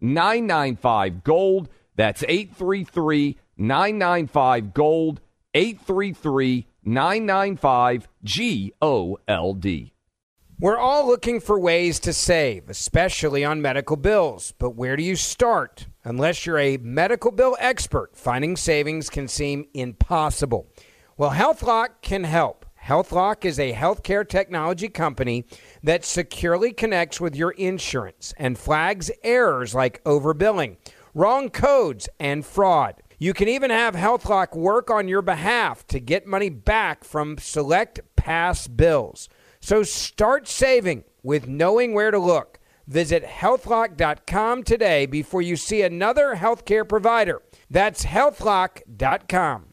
995 Gold. That's 833 995 Gold. 833 995 G O L D. We're all looking for ways to save, especially on medical bills. But where do you start? Unless you're a medical bill expert, finding savings can seem impossible. Well, HealthLock can help. HealthLock is a healthcare technology company that securely connects with your insurance and flags errors like overbilling, wrong codes, and fraud. You can even have HealthLock work on your behalf to get money back from select past bills. So start saving with knowing where to look. Visit healthlock.com today before you see another healthcare provider. That's healthlock.com.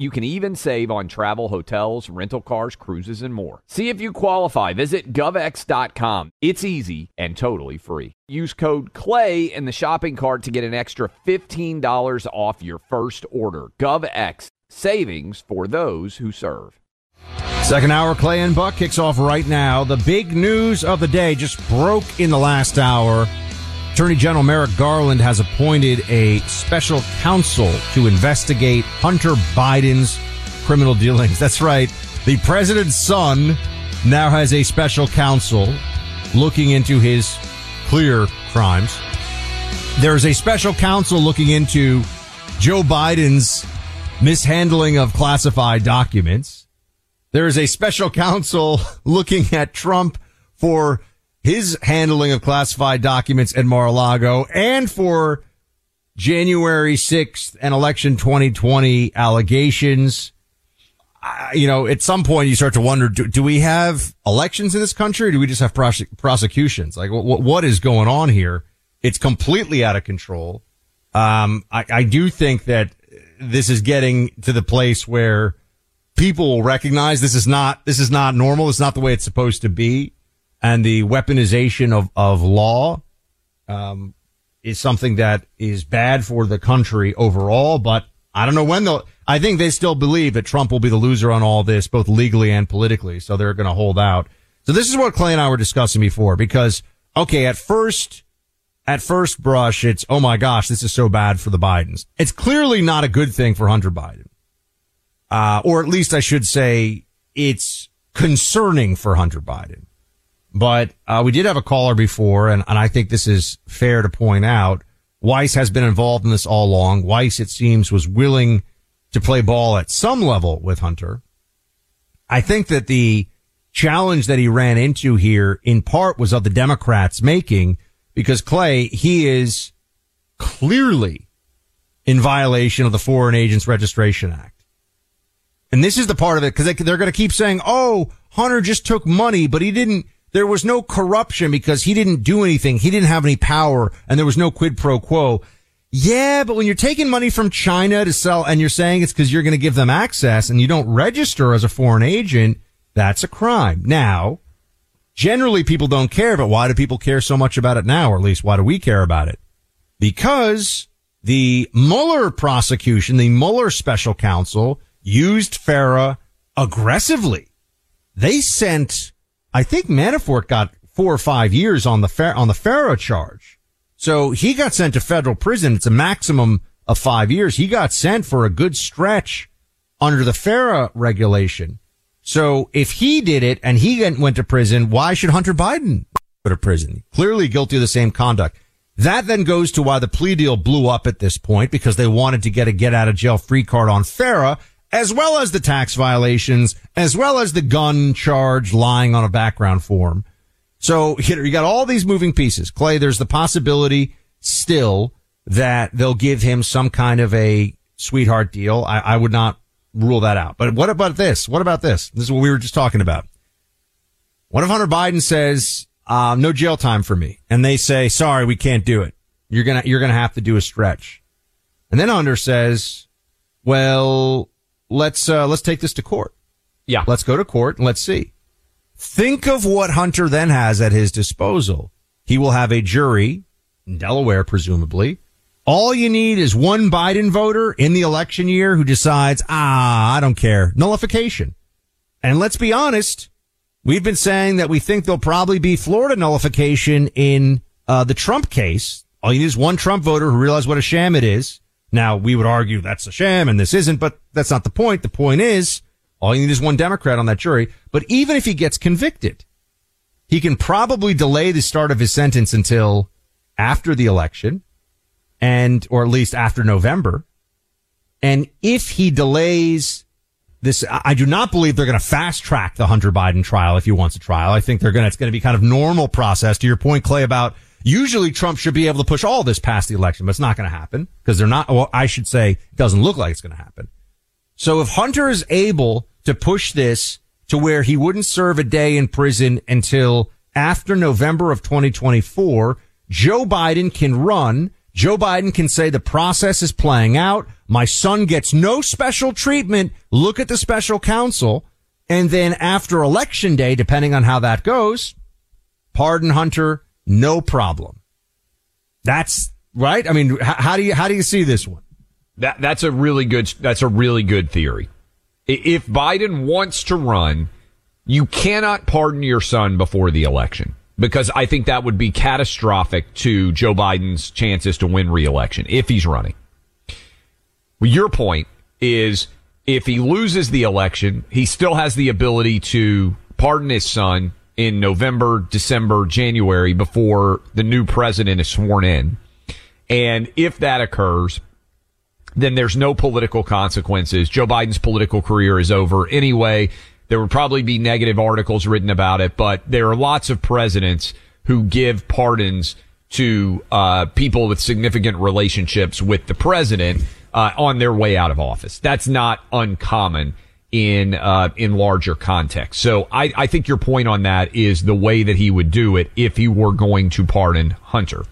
You can even save on travel, hotels, rental cars, cruises, and more. See if you qualify. Visit GovX.com. It's easy and totally free. Use code CLAY in the shopping cart to get an extra $15 off your first order. GovX, savings for those who serve. Second hour, Clay and Buck kicks off right now. The big news of the day just broke in the last hour. Attorney General Merrick Garland has appointed a special counsel to investigate Hunter Biden's criminal dealings. That's right. The president's son now has a special counsel looking into his clear crimes. There's a special counsel looking into Joe Biden's mishandling of classified documents. There is a special counsel looking at Trump for his handling of classified documents at Mar-a-Lago and for January 6th and election 2020 allegations. You know, at some point you start to wonder, do, do, we have elections in this country or do we just have prose- prosecutions? Like what, what is going on here? It's completely out of control. Um, I, I do think that this is getting to the place where people will recognize this is not, this is not normal. It's not the way it's supposed to be. And the weaponization of, of law, um, is something that is bad for the country overall, but I don't know when they'll, I think they still believe that Trump will be the loser on all this, both legally and politically. So they're going to hold out. So this is what Clay and I were discussing before because, okay, at first, at first brush, it's, oh my gosh, this is so bad for the Bidens. It's clearly not a good thing for Hunter Biden. Uh, or at least I should say it's concerning for Hunter Biden. But, uh, we did have a caller before and, and I think this is fair to point out. Weiss has been involved in this all along. Weiss, it seems, was willing to play ball at some level with Hunter. I think that the challenge that he ran into here in part was of the Democrats making because Clay, he is clearly in violation of the Foreign Agents Registration Act. And this is the part of it because they're going to keep saying, Oh, Hunter just took money, but he didn't, there was no corruption because he didn't do anything. He didn't have any power and there was no quid pro quo. Yeah, but when you're taking money from China to sell and you're saying it's because you're going to give them access and you don't register as a foreign agent, that's a crime. Now, generally people don't care, but why do people care so much about it now? Or at least why do we care about it? Because the Mueller prosecution, the Mueller special counsel used FARA aggressively. They sent, I think Manafort got four or five years on the, on the FARA charge. So he got sent to federal prison. It's a maximum of five years. He got sent for a good stretch under the FARA regulation. So if he did it and he went to prison, why should Hunter Biden go to prison? Clearly guilty of the same conduct. That then goes to why the plea deal blew up at this point because they wanted to get a get out of jail free card on FARA as well as the tax violations, as well as the gun charge lying on a background form. So you got all these moving pieces. Clay, there's the possibility still that they'll give him some kind of a sweetheart deal. I, I would not rule that out. But what about this? What about this? This is what we were just talking about. What if Hunter Biden says, uh, no jail time for me? And they say, sorry, we can't do it. You're going to, you're going to have to do a stretch. And then Hunter says, well, let's, uh, let's take this to court. Yeah. Let's go to court and let's see. Think of what Hunter then has at his disposal. He will have a jury in Delaware, presumably. All you need is one Biden voter in the election year who decides, ah, I don't care. Nullification. And let's be honest. We've been saying that we think there'll probably be Florida nullification in uh, the Trump case. All you need is one Trump voter who realizes what a sham it is. Now, we would argue that's a sham and this isn't, but that's not the point. The point is, all you need is one Democrat on that jury. But even if he gets convicted, he can probably delay the start of his sentence until after the election and, or at least after November. And if he delays this, I do not believe they're going to fast track the Hunter Biden trial if he wants a trial. I think they're going to, it's going to be kind of normal process to your point, Clay, about usually Trump should be able to push all this past the election, but it's not going to happen because they're not, well, I should say it doesn't look like it's going to happen. So if Hunter is able to push this to where he wouldn't serve a day in prison until after November of 2024, Joe Biden can run. Joe Biden can say the process is playing out. My son gets no special treatment. Look at the special counsel. And then after election day, depending on how that goes, pardon Hunter, no problem. That's right. I mean, how, do you, how do you see this one? That, that's a really good, that's a really good theory. If Biden wants to run, you cannot pardon your son before the election because I think that would be catastrophic to Joe Biden's chances to win reelection if he's running. Your point is if he loses the election, he still has the ability to pardon his son in November, December, January before the new president is sworn in. And if that occurs, then there's no political consequences. Joe Biden's political career is over anyway. There would probably be negative articles written about it, but there are lots of presidents who give pardons to uh, people with significant relationships with the president uh, on their way out of office. That's not uncommon in uh, in larger context. So I, I think your point on that is the way that he would do it if he were going to pardon Hunter.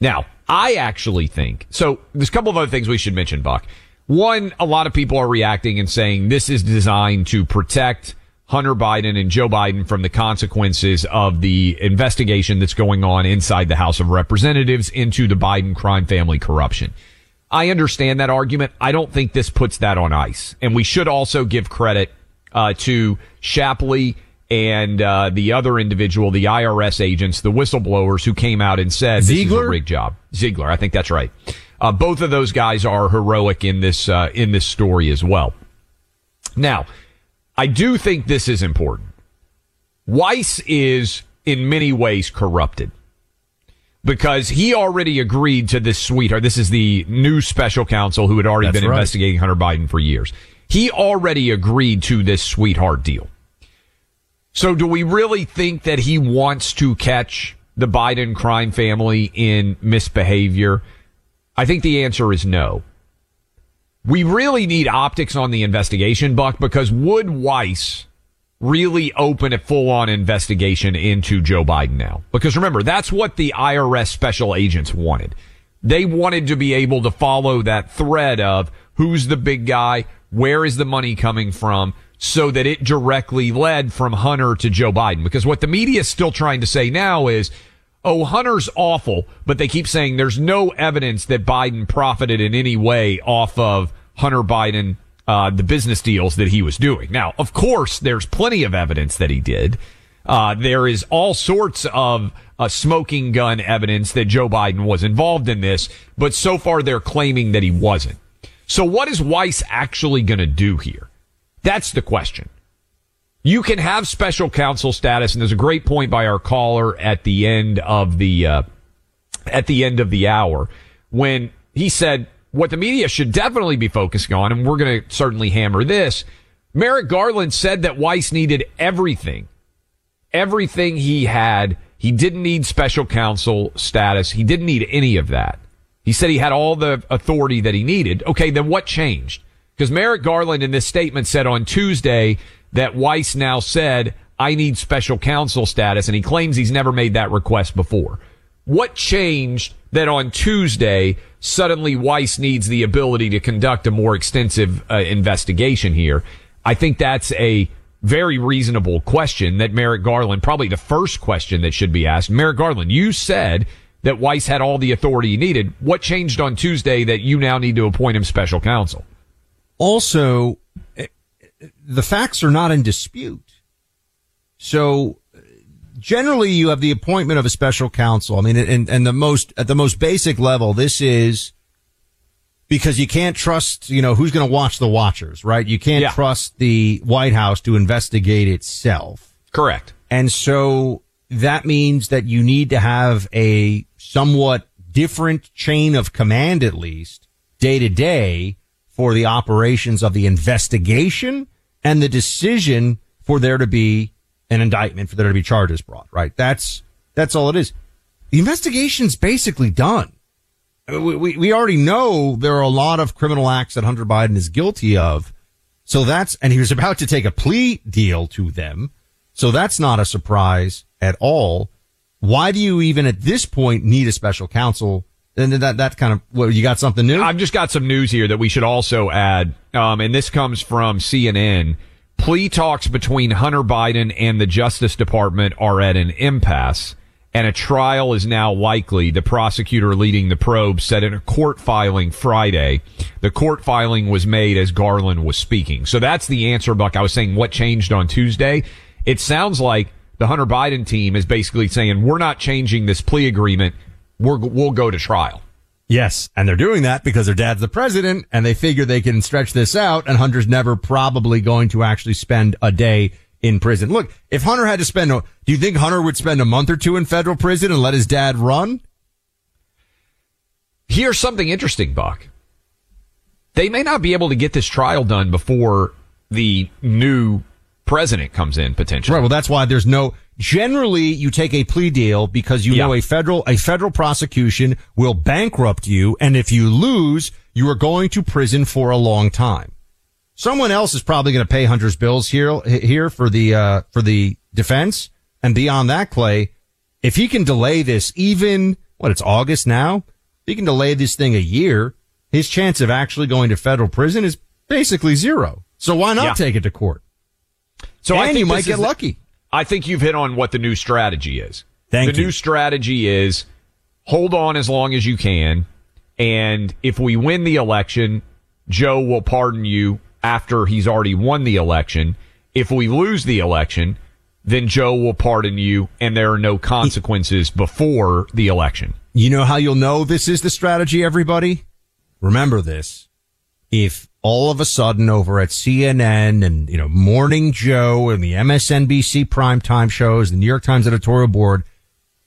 Now, I actually think so. There's a couple of other things we should mention, Buck. One, a lot of people are reacting and saying this is designed to protect Hunter Biden and Joe Biden from the consequences of the investigation that's going on inside the House of Representatives into the Biden crime family corruption. I understand that argument. I don't think this puts that on ice. And we should also give credit uh, to Shapley and uh, the other individual, the IRS agents, the whistleblowers who came out and said Ziegler? this is a rig job. Ziegler, I think that's right. Uh, both of those guys are heroic in this uh, in this story as well. Now, I do think this is important. Weiss is in many ways corrupted because he already agreed to this sweetheart. This is the new special counsel who had already That's been right. investigating Hunter Biden for years. He already agreed to this sweetheart deal. So do we really think that he wants to catch the Biden crime family in misbehavior? I think the answer is no. We really need optics on the investigation, Buck, because would Weiss really open a full on investigation into Joe Biden now? Because remember, that's what the IRS special agents wanted. They wanted to be able to follow that thread of who's the big guy, where is the money coming from, so that it directly led from Hunter to Joe Biden. Because what the media is still trying to say now is, oh, Hunter's awful, but they keep saying there's no evidence that Biden profited in any way off of Hunter Biden, uh, the business deals that he was doing. Now, of course, there's plenty of evidence that he did. Uh, there is all sorts of uh, smoking gun evidence that Joe Biden was involved in this, but so far they're claiming that he wasn't. So what is Weiss actually going to do here? That's the question. You can have special counsel status, and there's a great point by our caller at the end of the uh, at the end of the hour when he said what the media should definitely be focusing on, and we're going to certainly hammer this. Merrick Garland said that Weiss needed everything, everything he had. He didn't need special counsel status. He didn't need any of that. He said he had all the authority that he needed. Okay, then what changed? Because Merrick Garland in this statement said on Tuesday that Weiss now said, I need special counsel status, and he claims he's never made that request before. What changed that on Tuesday, suddenly Weiss needs the ability to conduct a more extensive uh, investigation here? I think that's a very reasonable question that Merrick Garland, probably the first question that should be asked. Merrick Garland, you said that Weiss had all the authority he needed. What changed on Tuesday that you now need to appoint him special counsel? Also, eh, the facts are not in dispute. So generally you have the appointment of a special counsel. I mean, and, and the most, at the most basic level, this is because you can't trust, you know, who's going to watch the watchers, right? You can't Yeah. trust the White House to investigate itself. Correct. And so that means that you need to have a somewhat different chain of command, at least day to day for the operations of the investigation and the decision for there to be an indictment, for there to be charges brought, right? That's, that's all it is. The investigation's basically done. I mean, We, we, already know there are a lot of criminal acts that Hunter Biden is guilty of. So that's, and he was about to take a plea deal to them. So that's not a surprise at all. Why do you even at this point need a special counsel? And that, that kind of, well, you got something new? I've just got some news here that we should also add, um, and this comes from CNN. Plea talks between Hunter Biden and the Justice Department are at an impasse, and a trial is now likely. The prosecutor leading the probe said in a court filing Friday. The court filing was made as Garland was speaking. So that's the answer, Buck. I was saying what changed on Tuesday. It sounds like the Hunter Biden team is basically saying we're not changing this plea agreement. We're, we'll go to trial. Yes, and they're doing that because their dad's the president and they figure they can stretch this out and Hunter's never probably going to actually spend a day in prison. Look, if Hunter had to spend, do you think Hunter would spend a month or two in federal prison and let his dad run? Here's something interesting, Buck. They may not be able to get this trial done before the new president comes in potentially. Right. Well, that's why there's no, generally you take a plea deal because you Yeah. know a federal, a federal prosecution will bankrupt you. And if you lose, you are going to prison for a long time. Someone else is probably going to pay Hunter's bills here, here for the, uh, for the defense. And beyond that, Clay, if he can delay this even, what, it's August now? If he can delay this thing a year, his chance of actually going to federal prison is basically zero. So why not Yeah. take it to court? So and I think you might get lucky. I think you've hit on what the new strategy is. Thank the you. new strategy is hold on as long as you can. And if we win the election, Joe will pardon you after he's already won the election. If we lose the election, then Joe will pardon you and there are no consequences before the election. You know how you'll know this is the strategy, everybody? Remember this. If all of a sudden over at CNN and, you know, Morning Joe and the MSNBC primetime shows, the New York Times editorial board,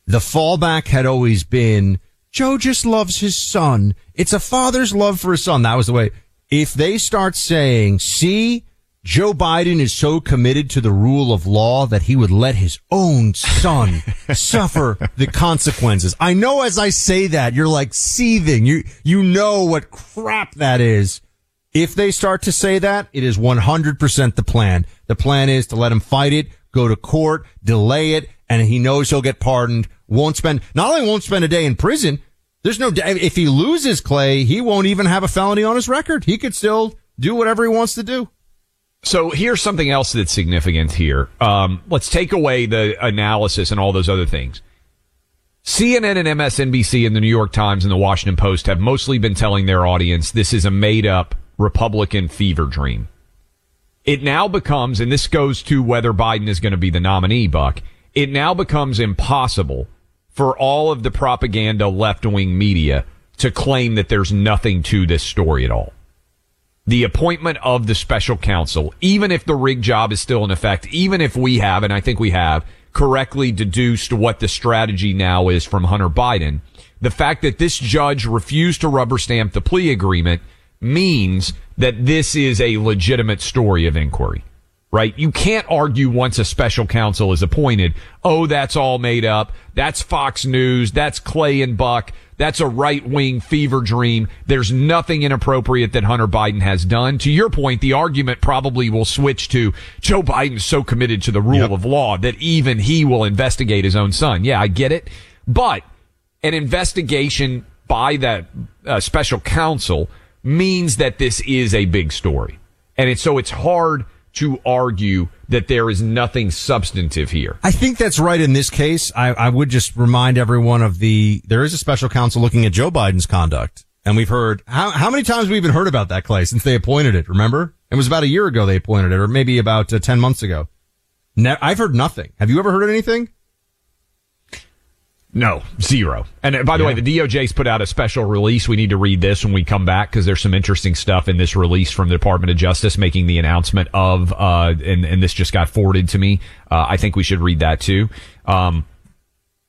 the fallback had always been, Joe just loves his son. It's a father's love for his son. That was the way. If they start saying, see, Joe Biden is so committed to the rule of law that he would let his own son suffer the consequences. I know as I say that, you're like seething. You, you know what crap that is. If they start to say that, it is 100% the plan. The plan is to let him fight it, go to court, delay it, and he knows he'll get pardoned. Won't spend, not only won't spend a day in prison, there's no, if he loses Clay, he won't even have a felony on his record. He could still do whatever he wants to do. So here's something else that's significant here. Um, let's take away the analysis and all those other things. CNN and MSNBC and the New York Times and the Washington Post have mostly been telling their audience this is a made up Republican fever dream. It now becomes, and this goes to whether Biden is going to be the nominee, Buck, it now becomes impossible for all of the propaganda left wing media to claim that there's nothing to this story at all the appointment of the special counsel, even if the rig job is still in effect, even if we have, and I think we have, correctly deduced what the strategy now is from Hunter Biden, The fact that this judge refused to rubber stamp the plea agreement means that this is a legitimate story of inquiry right? You can't argue once a special counsel is appointed. Oh, that's all made up. That's Fox News. That's Clay and Buck. That's a right wing fever dream. There's nothing inappropriate that Hunter Biden has done. To your point, the argument probably will switch to Joe Biden's so committed to the rule yep. of law that even he will investigate his own son. Yeah, I get it. But an investigation by that uh, special counsel means that this is a big story. And it's so it's hard to argue that there is nothing substantive here. I think that's right in this case. I, I, would just remind everyone of the, there is a special counsel looking at Joe Biden's conduct. And we've heard, how, how many times have we even heard about that, Clay, since they appointed it? Remember? It was about a year ago they appointed it, or maybe about uh, 10 months ago. Ne- I've heard nothing. Have you ever heard anything? No, zero. And uh, by the yeah. way, the DOJ's put out a special release. We need to read this when we come back because there's some interesting stuff in this release from the Department of Justice making the announcement of, uh, and, and this just got forwarded to me. Uh, I think we should read that too. Um,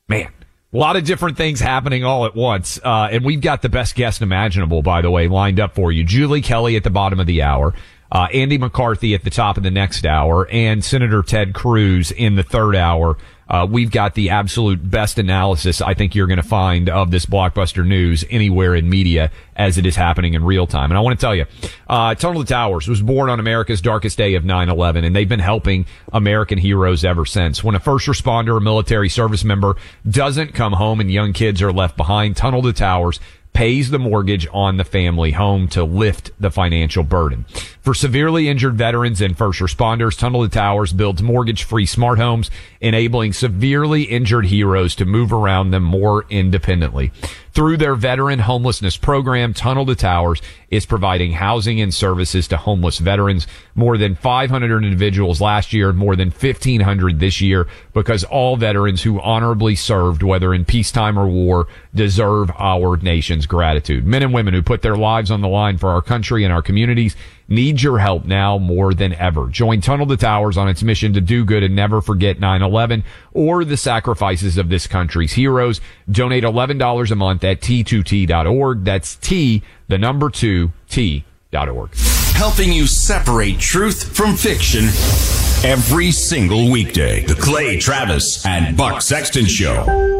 man, a lot of different things happening all at once. Uh, and we've got the best guest imaginable, by the way, lined up for you. Julie Kelly at the bottom of the hour. Uh, Andy McCarthy at the top of the next hour and Senator Ted Cruz in the third hour uh, we've got the absolute best analysis I think you're going to find of this blockbuster news anywhere in media as it is happening in real time. And I want to tell you, uh, Tunnel to Towers was born on America's darkest day of 9-11, and they've been helping American heroes ever since. When a first responder or military service member doesn't come home and young kids are left behind, Tunnel to Towers pays the mortgage on the family home to lift the financial burden. For severely injured veterans and first responders, Tunnel to Towers builds mortgage free smart homes, enabling severely injured heroes to move around them more independently. Through their veteran homelessness program, Tunnel to Towers is providing housing and services to homeless veterans. More than 500 individuals last year, more than 1500 this year, because all veterans who honorably served, whether in peacetime or war, deserve our nation's gratitude. Men and women who put their lives on the line for our country and our communities need your help now more than ever. Join Tunnel to Towers on its mission to do good and never forget 9-11 or the sacrifices of this country's heroes. Donate $11 a month at t2t.org. That's T, the number two, T.org. Helping you separate truth from fiction every single weekday. The Clay Travis and Buck Sexton Show.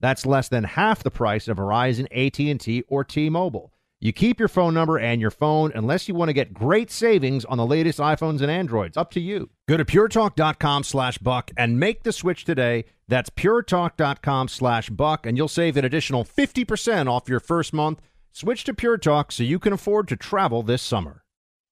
That's less than half the price of Verizon, AT&T, or T-Mobile. You keep your phone number and your phone unless you want to get great savings on the latest iPhones and Androids. Up to you. Go to puretalk.com slash buck and make the switch today. That's puretalk.com slash buck, and you'll save an additional 50% off your first month. Switch to Pure Talk so you can afford to travel this summer.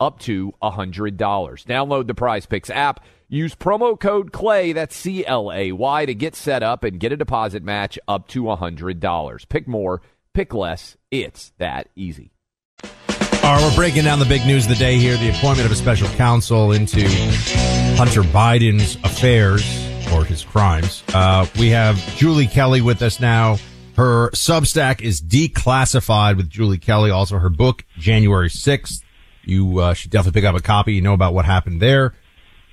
up to $100. Download the Prize Picks app. Use promo code CLAY, that's C L A Y, to get set up and get a deposit match up to $100. Pick more, pick less. It's that easy. All right, we're breaking down the big news of the day here the appointment of a special counsel into Hunter Biden's affairs or his crimes. Uh, we have Julie Kelly with us now. Her Substack is declassified with Julie Kelly. Also, her book, January 6th you uh, should definitely pick up a copy. You know about what happened there.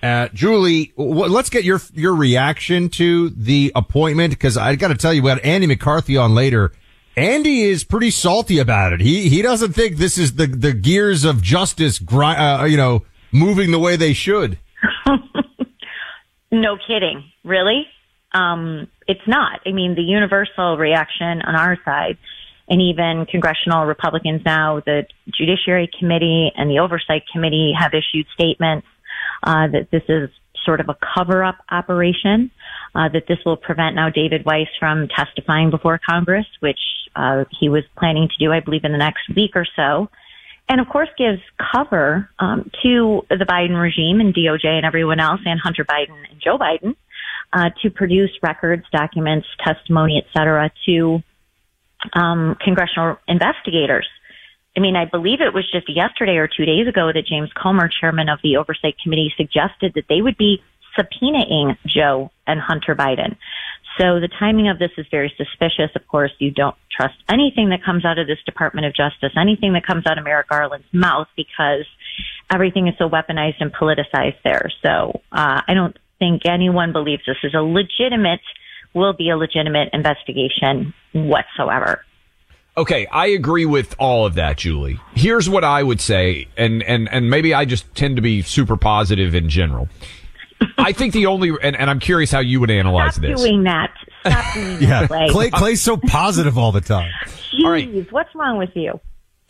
Uh, Julie, w- let's get your your reaction to the appointment because I got to tell you, we got Andy McCarthy on later. Andy is pretty salty about it. He he doesn't think this is the the gears of justice, gri- uh, you know, moving the way they should. no kidding, really. Um, it's not. I mean, the universal reaction on our side and even congressional Republicans now, the Judiciary Committee and the Oversight Committee have issued statements uh, that this is sort of a cover-up operation, uh, that this will prevent now David Weiss from testifying before Congress, which uh, he was planning to do, I believe, in the next week or so. And of course gives cover um, to the Biden regime and DOJ and everyone else and Hunter Biden and Joe Biden uh, to produce records, documents, testimony, et cetera, to um, congressional investigators. I mean, I believe it was just yesterday or two days ago that James Comer, chairman of the Oversight Committee, suggested that they would be subpoenaing Joe and Hunter Biden. So the timing of this is very suspicious. Of course, you don't trust anything that comes out of this Department of Justice, anything that comes out of Merrick Garland's mouth because everything is so weaponized and politicized there. So uh, I don't think anyone believes this is a legitimate will be a legitimate investigation whatsoever. Okay, I agree with all of that, Julie. Here's what I would say, and and and maybe I just tend to be super positive in general. I think the only, and, and I'm curious how you would analyze Stop this. Doing that. Stop doing yeah. that. Clay. Clay, Clay's so positive all the time. Jeez, all right. what's wrong with you?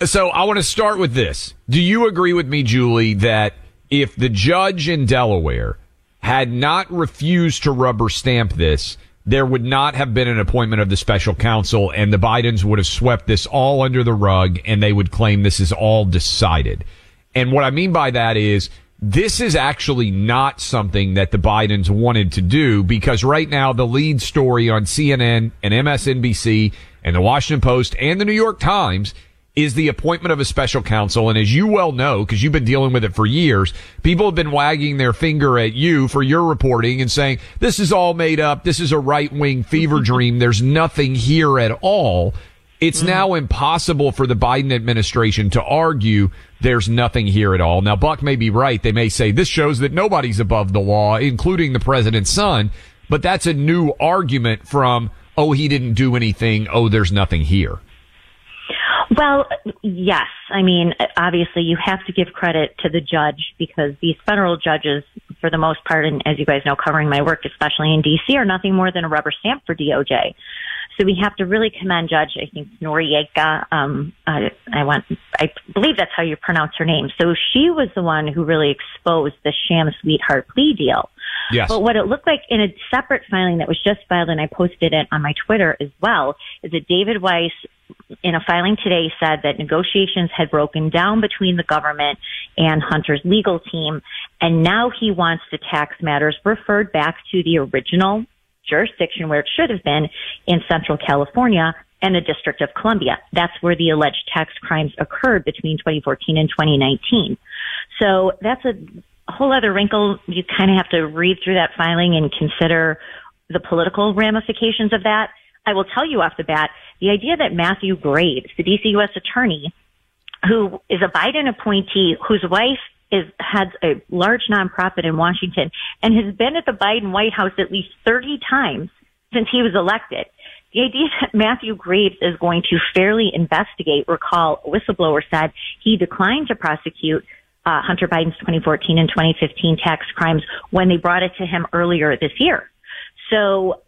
So I want to start with this. Do you agree with me, Julie, that if the judge in Delaware had not refused to rubber stamp this, there would not have been an appointment of the special counsel and the Bidens would have swept this all under the rug and they would claim this is all decided. And what I mean by that is this is actually not something that the Bidens wanted to do because right now the lead story on CNN and MSNBC and the Washington Post and the New York Times is the appointment of a special counsel. And as you well know, because you've been dealing with it for years, people have been wagging their finger at you for your reporting and saying, this is all made up. This is a right wing fever dream. There's nothing here at all. It's mm-hmm. now impossible for the Biden administration to argue there's nothing here at all. Now, Buck may be right. They may say this shows that nobody's above the law, including the president's son. But that's a new argument from, oh, he didn't do anything. Oh, there's nothing here. Well, yes. I mean, obviously you have to give credit to the judge because these federal judges, for the most part, and as you guys know, covering my work, especially in DC, are nothing more than a rubber stamp for DOJ. So we have to really commend Judge, I think, Noreika. Um, I, I want, I believe that's how you pronounce her name. So she was the one who really exposed the sham sweetheart plea deal. Yes. But what it looked like in a separate filing that was just filed, and I posted it on my Twitter as well, is that David Weiss in a filing today said that negotiations had broken down between the government and Hunter's legal team, and now he wants the tax matters referred back to the original jurisdiction where it should have been in Central California and the District of Columbia. That's where the alleged tax crimes occurred between 2014 and 2019. So that's a a whole other wrinkle. You kind of have to read through that filing and consider the political ramifications of that. I will tell you off the bat, the idea that Matthew Graves, the DC U.S. attorney, who is a Biden appointee, whose wife is has a large nonprofit in Washington and has been at the Biden White House at least 30 times since he was elected. The idea that Matthew Graves is going to fairly investigate, recall, a whistleblower said he declined to prosecute uh, Hunter Biden's 2014 and 2015 tax crimes when they brought it to him earlier this year. So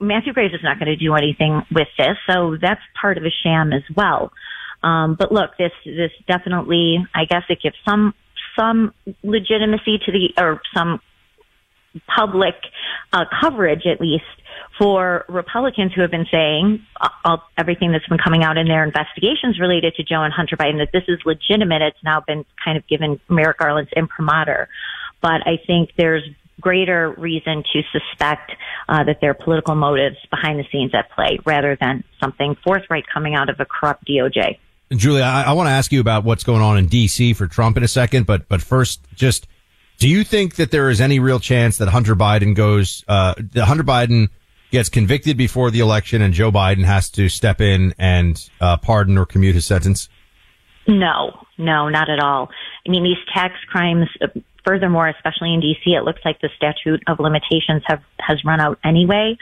Matthew Graves is not going to do anything with this, so that's part of a sham as well. Um, but look, this this definitely, I guess, it gives some some legitimacy to the or some public uh, coverage, at least, for Republicans who have been saying uh, all, everything that's been coming out in their investigations related to Joe and Hunter Biden that this is legitimate. It's now been kind of given Merrick Garland's imprimatur. But I think there's greater reason to suspect uh, that there are political motives behind the scenes at play rather than something forthright coming out of a corrupt DOJ. Julia, I, I want to ask you about what's going on in D.C. for Trump in a second, but but first, just do you think that there is any real chance that Hunter Biden goes, uh, that Hunter Biden gets convicted before the election and Joe Biden has to step in and uh, pardon or commute his sentence? No, no, not at all. I mean, these tax crimes, uh, furthermore, especially in DC, it looks like the statute of limitations have, has run out anyway.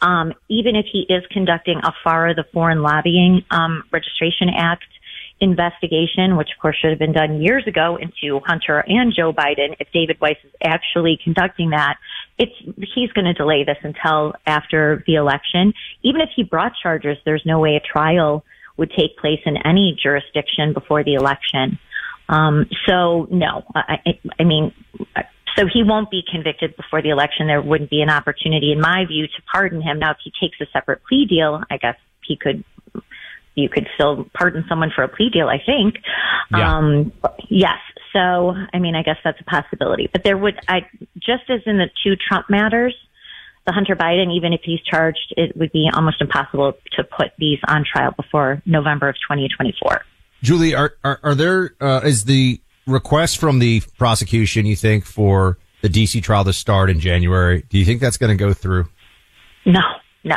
Um, even if he is conducting a FARA, the Foreign Lobbying um, Registration Act investigation, which of course should have been done years ago into Hunter and Joe Biden, if David Weiss is actually conducting that, it's he's going to delay this until after the election. Even if he brought charges, there's no way a trial would take place in any jurisdiction before the election. Um, so no, I, I mean, so he won't be convicted before the election. There wouldn't be an opportunity, in my view, to pardon him. Now, if he takes a separate plea deal, I guess he could you could still pardon someone for a plea deal, I think. Yeah. Um, yes. So, I mean, I guess that's a possibility. But there would, I, just as in the two Trump matters, the Hunter Biden, even if he's charged, it would be almost impossible to put these on trial before November of 2024. Julie, are, are, are there, uh, is the request from the prosecution, you think, for the DC trial to start in January, do you think that's going to go through? No, no.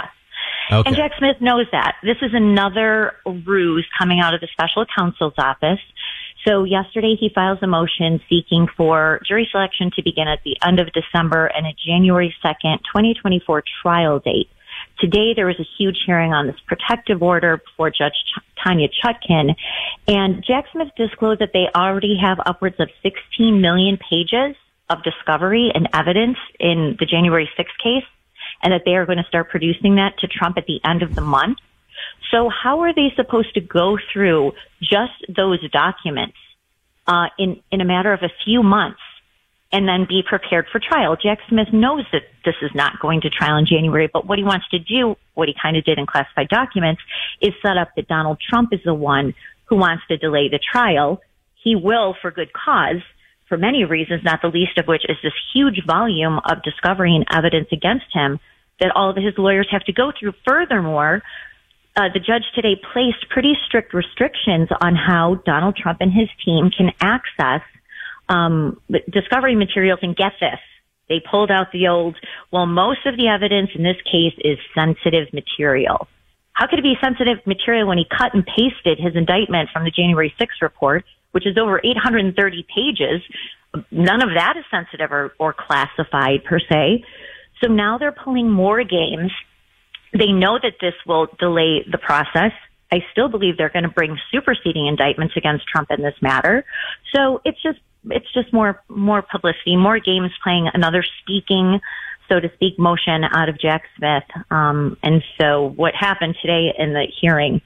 Okay. And Jack Smith knows that. This is another ruse coming out of the special counsel's office. So yesterday he files a motion seeking for jury selection to begin at the end of December and a January 2nd, 2024 trial date. Today there was a huge hearing on this protective order before Judge Ch- Tanya Chutkan and Jack Smith disclosed that they already have upwards of 16 million pages of discovery and evidence in the January 6th case and that they are going to start producing that to Trump at the end of the month. So how are they supposed to go through just those documents uh, in in a matter of a few months and then be prepared for trial? Jack Smith knows that this is not going to trial in January, but what he wants to do, what he kind of did in classified documents, is set up that Donald Trump is the one who wants to delay the trial. He will for good cause for many reasons, not the least of which is this huge volume of discovery and evidence against him that all of his lawyers have to go through. Furthermore, uh, the judge today placed pretty strict restrictions on how Donald Trump and his team can access um, discovery materials. And get this, they pulled out the old, well, most of the evidence in this case is sensitive material. How could it be sensitive material when he cut and pasted his indictment from the January 6th report which is over 830 pages. None of that is sensitive or, or classified per se. So now they're pulling more games. They know that this will delay the process. I still believe they're going to bring superseding indictments against Trump in this matter. So it's just it's just more more publicity, more games playing another speaking, so to speak, motion out of Jack Smith. Um, and so what happened today in the hearing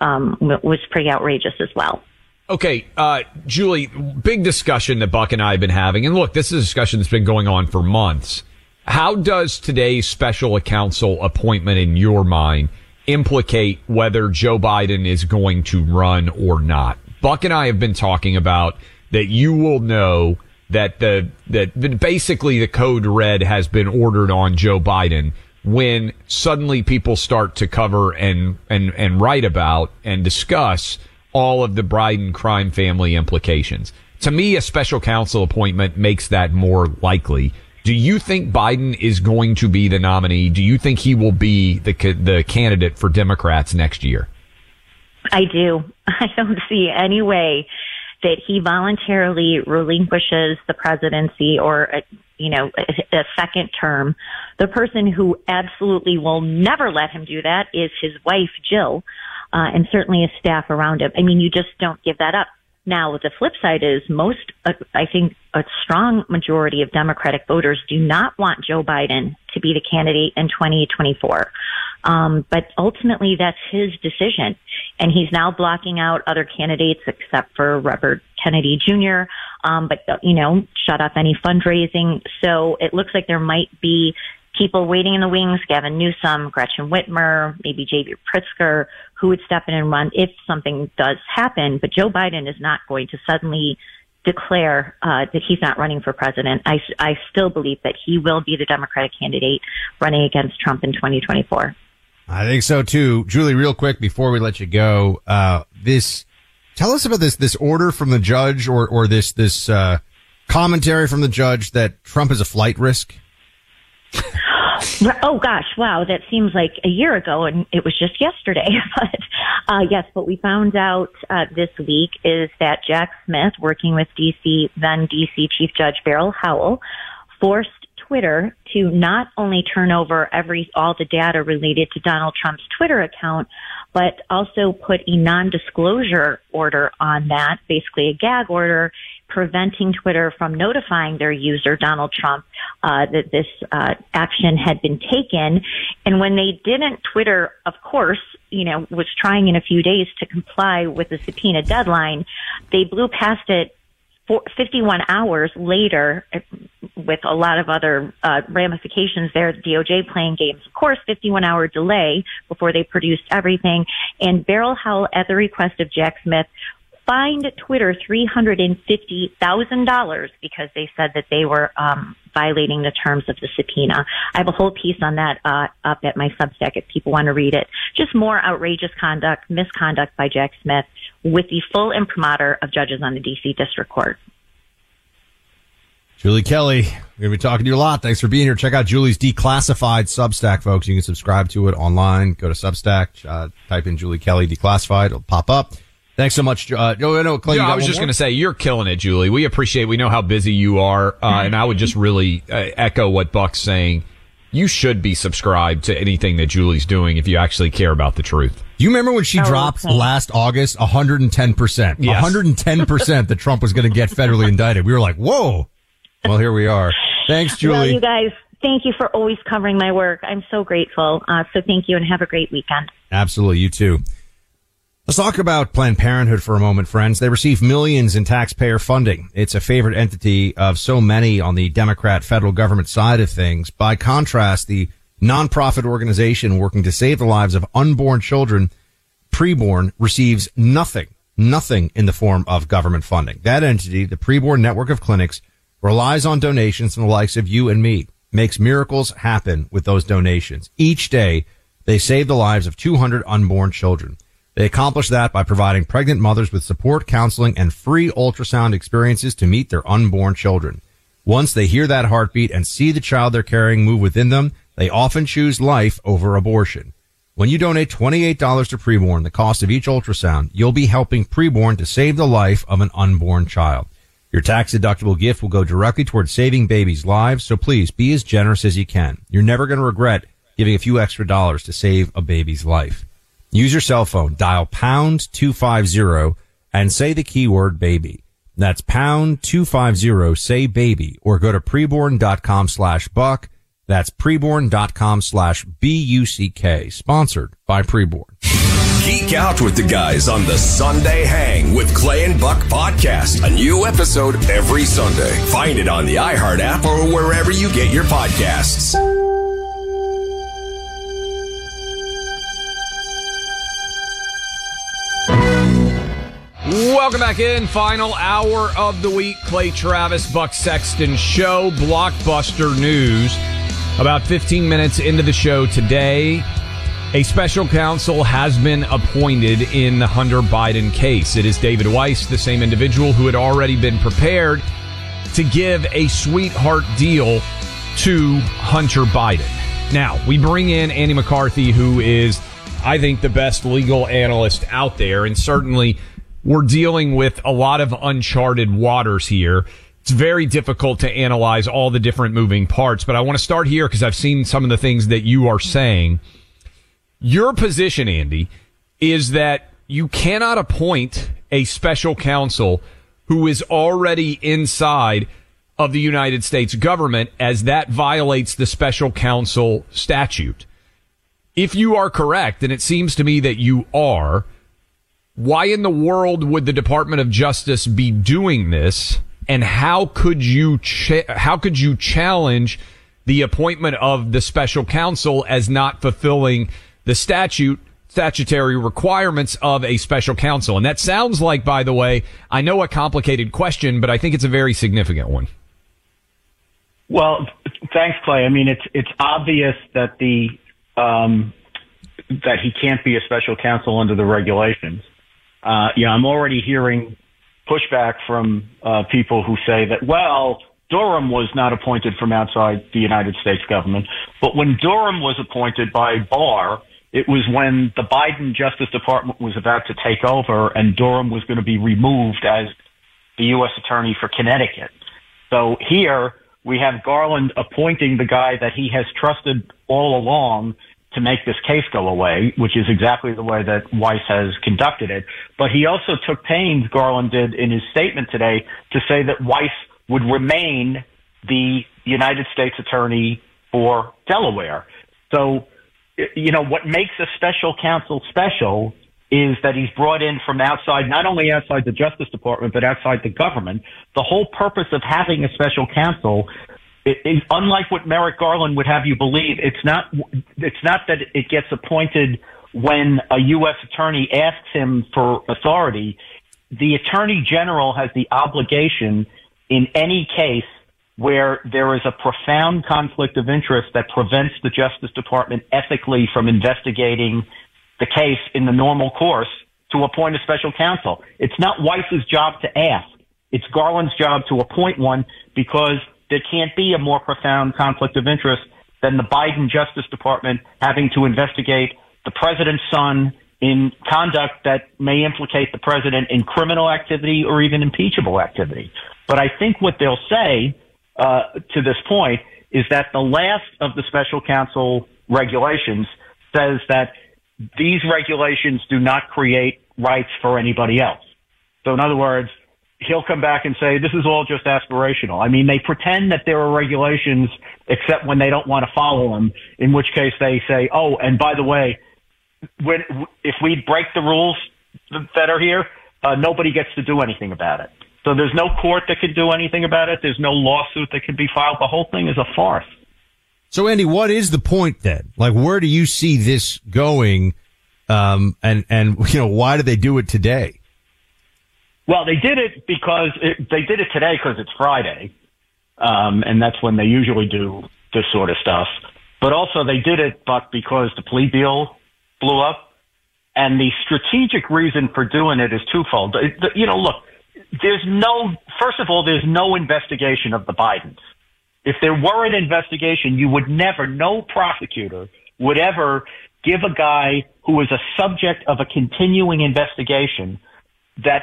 um, was pretty outrageous as well. Okay, uh, Julie, big discussion that Buck and I have been having. And look, this is a discussion that's been going on for months. How does today's special counsel appointment in your mind implicate whether Joe Biden is going to run or not? Buck and I have been talking about that you will know that the, that basically the code red has been ordered on Joe Biden when suddenly people start to cover and, and, and write about and discuss all of the Biden crime family implications. To me, a special counsel appointment makes that more likely. Do you think Biden is going to be the nominee? Do you think he will be the the candidate for Democrats next year? I do. I don't see any way that he voluntarily relinquishes the presidency or a, you know a, a second term. The person who absolutely will never let him do that is his wife Jill, uh, and certainly his staff around him. I mean, you just don't give that up. Now, the flip side is most, uh, I think, a strong majority of Democratic voters do not want Joe Biden to be the candidate in 2024. Um, but ultimately, that's his decision. And he's now blocking out other candidates except for Robert Kennedy Jr., um, but, you know, shut off any fundraising. So it looks like there might be people waiting in the wings, Gavin Newsom, Gretchen Whitmer, maybe J.B. Pritzker, who would step in and run if something does happen. But Joe Biden is not going to suddenly declare uh, that he's not running for president. I, I still believe that he will be the Democratic candidate running against Trump in 2024. I think so too. Julie, real quick before we let you go, uh, this, tell us about this, this order from the judge or, or this, this, uh, commentary from the judge that Trump is a flight risk. Oh gosh, wow, that seems like a year ago and it was just yesterday. but uh, yes, what we found out uh, this week is that Jack Smith, working with DC, then DC Chief Judge Beryl Howell, forced Twitter to not only turn over every all the data related to Donald Trump's Twitter account, but also put a non-disclosure order on that, basically a gag order preventing Twitter from notifying their user, Donald Trump, uh, that this uh, action had been taken. And when they didn't, Twitter, of course, you know, was trying in a few days to comply with the subpoena deadline. They blew past it 51 hours later with a lot of other uh, ramifications there. DOJ playing games, of course, 51 hour delay before they produced everything. And Beryl Howell, at the request of Jack Smith, fined Twitter $350,000 because they said that they were um, violating the terms of the subpoena. I have a whole piece on that uh, up at my Substack if people want to read it. Just more outrageous conduct, misconduct by Jack Smith with the full imprimatur of judges on the D.C. District Court. Julie Kelly, we're going to be talking to you a lot. Thanks for being here. Check out Julie's declassified Substack, folks. You can subscribe to it online. Go to Substack, uh, type in Julie Kelly declassified. It'll pop up. Thanks so much. Uh, no, no, Clay, yeah, I was just going to say you're killing it, Julie. We appreciate. We know how busy you are, uh, and I would just really uh, echo what Buck's saying. You should be subscribed to anything that Julie's doing if you actually care about the truth. You remember when she oh, dropped okay. last August 110 percent, 110 percent that Trump was going to get federally indicted. We were like, whoa. Well, here we are. Thanks, Julie. Well, you guys, thank you for always covering my work. I'm so grateful. Uh, so thank you, and have a great weekend. Absolutely, you too. Let's talk about Planned Parenthood for a moment, friends. They receive millions in taxpayer funding. It's a favorite entity of so many on the Democrat federal government side of things. By contrast, the nonprofit organization working to save the lives of unborn children, preborn, receives nothing, nothing in the form of government funding. That entity, the preborn network of clinics, relies on donations from the likes of you and me, makes miracles happen with those donations. Each day, they save the lives of 200 unborn children. They accomplish that by providing pregnant mothers with support, counseling, and free ultrasound experiences to meet their unborn children. Once they hear that heartbeat and see the child they're carrying move within them, they often choose life over abortion. When you donate $28 to preborn, the cost of each ultrasound, you'll be helping preborn to save the life of an unborn child. Your tax deductible gift will go directly towards saving babies' lives, so please be as generous as you can. You're never going to regret giving a few extra dollars to save a baby's life. Use your cell phone, dial pound 250 and say the keyword baby. That's pound 250, say baby, or go to preborn.com slash buck. That's preborn.com slash B-U-C-K. Sponsored by Preborn. Geek out with the guys on the Sunday Hang with Clay and Buck podcast. A new episode every Sunday. Find it on the iHeart app or wherever you get your podcasts. Welcome back in. Final hour of the week. Clay Travis, Buck Sexton Show. Blockbuster news. About 15 minutes into the show today, A special counsel has been appointed in the Hunter Biden case. It is David Weiss, the same individual who had already been prepared to give a sweetheart deal to Hunter Biden. Now, we bring in Andy McCarthy, who is, I think, the best legal analyst out there. And certainly we're dealing with a lot of uncharted waters here. It's very difficult to analyze all the different moving parts, but I want to start here because I've seen some of the things that you are saying. Your position, Andy, is that you cannot appoint a special counsel who is already inside of the United States government as that violates the special counsel statute. If you are correct, and it seems to me that you are, why in the world would the Department of Justice be doing this? And how could you, cha- how could you challenge the appointment of the special counsel as not fulfilling the statute statutory requirements of a special counsel. And that sounds like, by the way, I know a complicated question, but I think it's a very significant one. Well, thanks, Clay. I mean, it's it's obvious that the um, that he can't be a special counsel under the regulations. Uh, I'm already hearing pushback from uh, people who say that, well, Durham was not appointed from outside the United States government, but when Durham was appointed by Barr, it was when the Biden Justice Department was about to take over and Durham was going to be removed as the U.S. Attorney for Connecticut. So here we have Garland appointing the guy that he has trusted all along to make this case go away, which is exactly the way that Weiss has conducted it. But he also took pains, Garland did in his statement today, to say that Weiss would remain the United States Attorney for Delaware. So you know, what makes a special counsel special is that he's brought in from outside, not only outside the Justice Department, but outside the government. The whole purpose of having a special counsel is unlike what Merrick Garland would have you believe. It's not, it's not that it gets appointed when a U.S. attorney asks him for authority. The attorney general has the obligation in any case where there is a profound conflict of interest that prevents the Justice Department ethically from investigating the case in the normal course to appoint a special counsel. It's not Weiss's job to ask. It's Garland's job to appoint one because there can't be a more profound conflict of interest than the Biden Justice Department having to investigate the president's son in conduct that may implicate the president in criminal activity or even impeachable activity. But I think what they'll say uh, to this point is that the last of the special counsel regulations says that these regulations do not create rights for anybody else. So in other words, he'll come back and say, this is all just aspirational. I mean, they pretend that there are regulations except when they don't want to follow them, in which case they say, oh, and by the way, when, if we break the rules that are here, uh, nobody gets to do anything about it. So there's no court that could do anything about it. There's no lawsuit that could be filed. The whole thing is a farce. So Andy, what is the point then? Like, where do you see this going? Um, and, and, you know, why do they do it today? Well, they did it because it, they did it today because it's Friday. Um, and that's when they usually do this sort of stuff. But also they did it, but because the plea deal blew up. And the strategic reason for doing it is twofold. You know, look, there's no, first of all, there's no investigation of the Bidens. If there were an investigation, you would never, no prosecutor would ever give a guy who is a subject of a continuing investigation that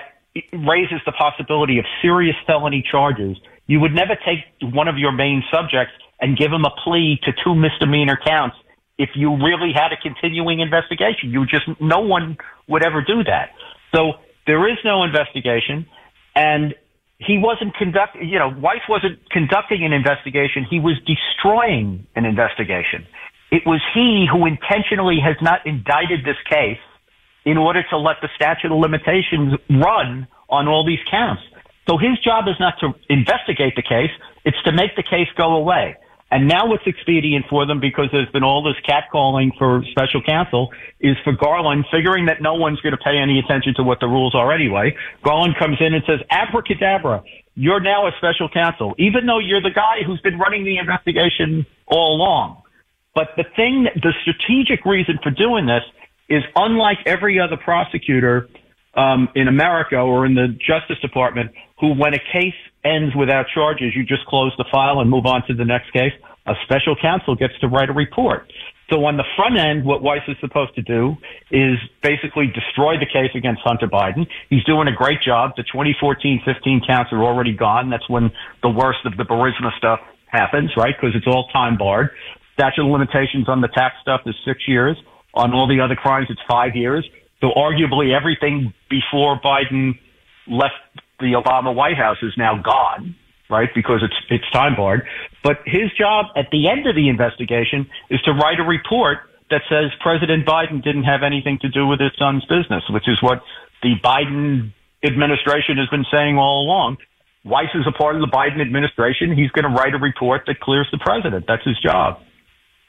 raises the possibility of serious felony charges. You would never take one of your main subjects and give him a plea to two misdemeanor counts if you really had a continuing investigation. You just, no one would ever do that. So there is no investigation and he wasn't conducting, you know, Weiss wasn't conducting an investigation. He was destroying an investigation. It was he who intentionally has not indicted this case in order to let the statute of limitations run on all these counts. So his job is not to investigate the case. It's to make the case go away. And now what's expedient for them because there's been all this catcalling for special counsel is for Garland figuring that no one's going to pay any attention to what the rules are anyway. Garland comes in and says, abracadabra, you're now a special counsel, even though you're the guy who's been running the investigation all along. But the thing, the strategic reason for doing this is unlike every other prosecutor um, in America or in the Justice Department, who, when a case ends without charges, you just close the file and move on to the next case. A special counsel gets to write a report. So on the front end, what Weiss is supposed to do is basically destroy the case against Hunter Biden. He's doing a great job. The 2014-15 counts are already gone. That's when the worst of the Burisma stuff happens, right? Because it's all time barred. Statute of limitations on the tax stuff is six years. On all the other crimes, it's five years. So arguably everything before Biden left the Obama White House is now gone right? Because it's it's time barred. But his job at the end of the investigation is to write a report that says President Biden didn't have anything to do with his son's business, which is what the Biden administration has been saying all along. Weiss is a part of the Biden administration. He's going to write a report that clears the president. That's his job.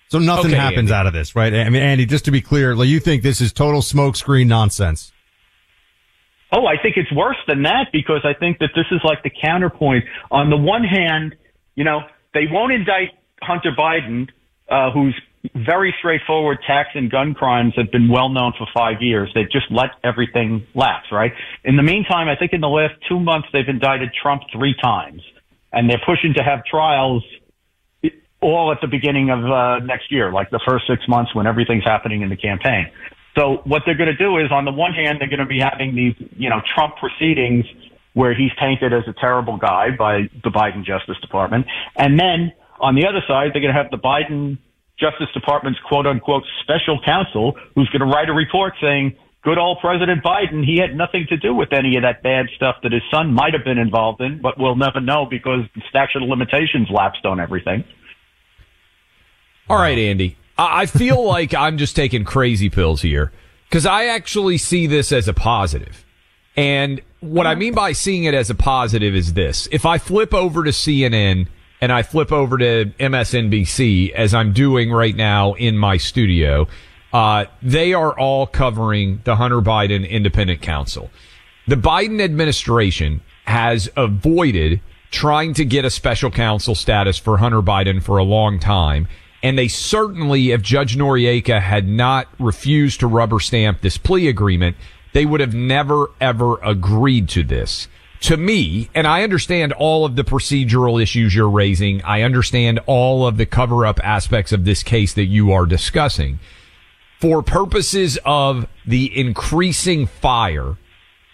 So nothing okay, happens Andy. out of this, right? I mean, Andy, just to be clear, you think this is total smokescreen nonsense? Oh, I think it's worse than that because I think that this is like the counterpoint. On the one hand, you know, they won't indict Hunter Biden, uh, whose very straightforward tax and gun crimes have been well known for five years. They've just let everything lapse, right? In the meantime, I think in the last two months, they've indicted Trump three times and they're pushing to have trials all at the beginning of uh, next year, like the first six months when everything's happening in the campaign. So what they're going to do is, on the one hand, they're going to be having these, you know, Trump proceedings where he's painted as a terrible guy by the Biden Justice Department, and then on the other side, they're going to have the Biden Justice Department's quote unquote special counsel who's going to write a report saying, good old President Biden, he had nothing to do with any of that bad stuff that his son might have been involved in, but we'll never know because the statute of limitations lapsed on everything. All right, Andy. I feel like I'm just taking crazy pills here because I actually see this as a positive. And what I mean by seeing it as a positive is this. If I flip over to CNN and I flip over to MSNBC as I'm doing right now in my studio, uh, they are all covering the Hunter Biden Independent Counsel. The Biden administration has avoided trying to get a special counsel status for Hunter Biden for a long time and they certainly, if Judge Noreika had not refused to rubber stamp this plea agreement, they would have never ever agreed to this. To me, and I understand all of the procedural issues you're raising. I understand all of the cover up aspects of this case that you are discussing. For purposes of the increasing fire,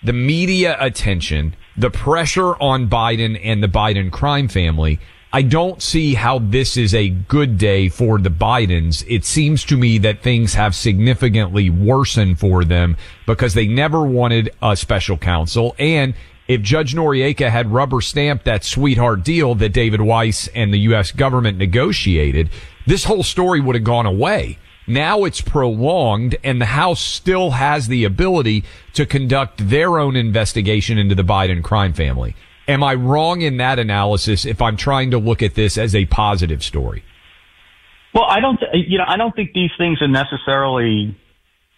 the media attention, the pressure on Biden and the Biden crime family, I don't see how this is a good day for the Bidens. It seems to me that things have significantly worsened for them because they never wanted a special counsel. And if Judge Noreika had rubber stamped that sweetheart deal that David Weiss and the U.S. government negotiated, this whole story would have gone away. Now it's prolonged and the House still has the ability to conduct their own investigation into the Biden crime family. Am I wrong in that analysis if I'm trying to look at this as a positive story? Well, I don't, you know, I don't think these things are necessarily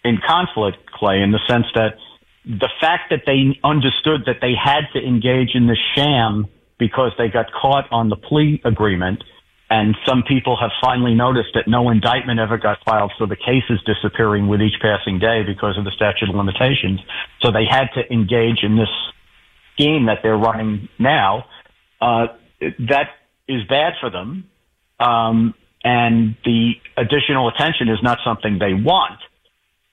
in conflict, Clay, in the sense that the fact that they understood that they had to engage in the sham because they got caught on the plea agreement and some people have finally noticed that no indictment ever got filed, so the case is disappearing with each passing day because of the statute of limitations. So they had to engage in this scheme that they're running now, uh, that is bad for them. Um, and the additional attention is not something they want.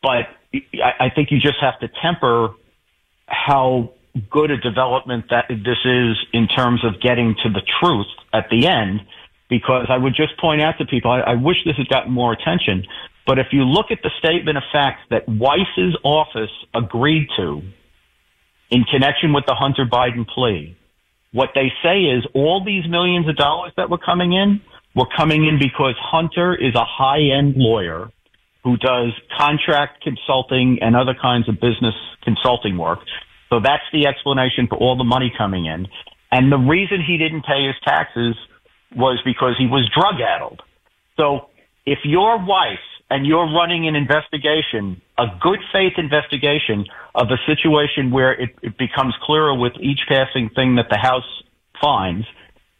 But I, I think you just have to temper how good a development that this is in terms of getting to the truth at the end. Because I would just point out to people, I, I wish this had gotten more attention. But if you look at the statement of facts that Weiss's office agreed to in connection with the Hunter Biden plea. What they say is all these millions of dollars that were coming in were coming in because Hunter is a high end lawyer who does contract consulting and other kinds of business consulting work. So that's the explanation for all the money coming in. And the reason he didn't pay his taxes was because he was drug addled. So if your wife and you're running an investigation, a good faith investigation of a situation where it, it becomes clearer with each passing thing that the House finds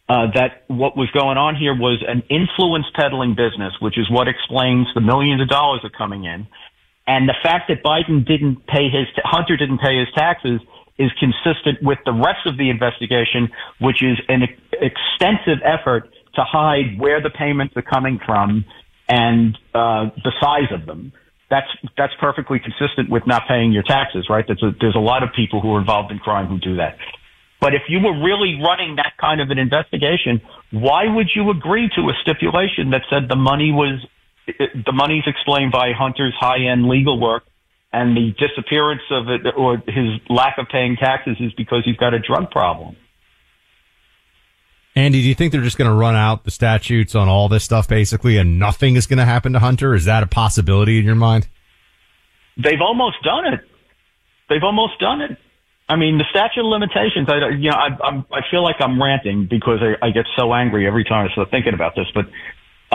uh, that what was going on here was an influence peddling business, which is what explains the millions of dollars that are coming in. And the fact that Biden didn't pay his, Hunter didn't pay his taxes is consistent with the rest of the investigation, which is an extensive effort to hide where the payments are coming from and uh, the size of them. That's that's perfectly consistent with not paying your taxes, right? There's a, there's a lot of people who are involved in crime who do that. But if you were really running that kind of an investigation, why would you agree to a stipulation that said the money was the money's explained by Hunter's high-end legal work and the disappearance of it or his lack of paying taxes is because he's got a drug problem? Andy, do you think they're just going to run out the statutes on all this stuff basically and nothing is going to happen to Hunter? Is that a possibility in your mind? They've almost done it. They've almost done it. I mean, the statute of limitations. I, you know, I, I'm, I feel like I'm ranting because I, I get so angry every time I start thinking about this. But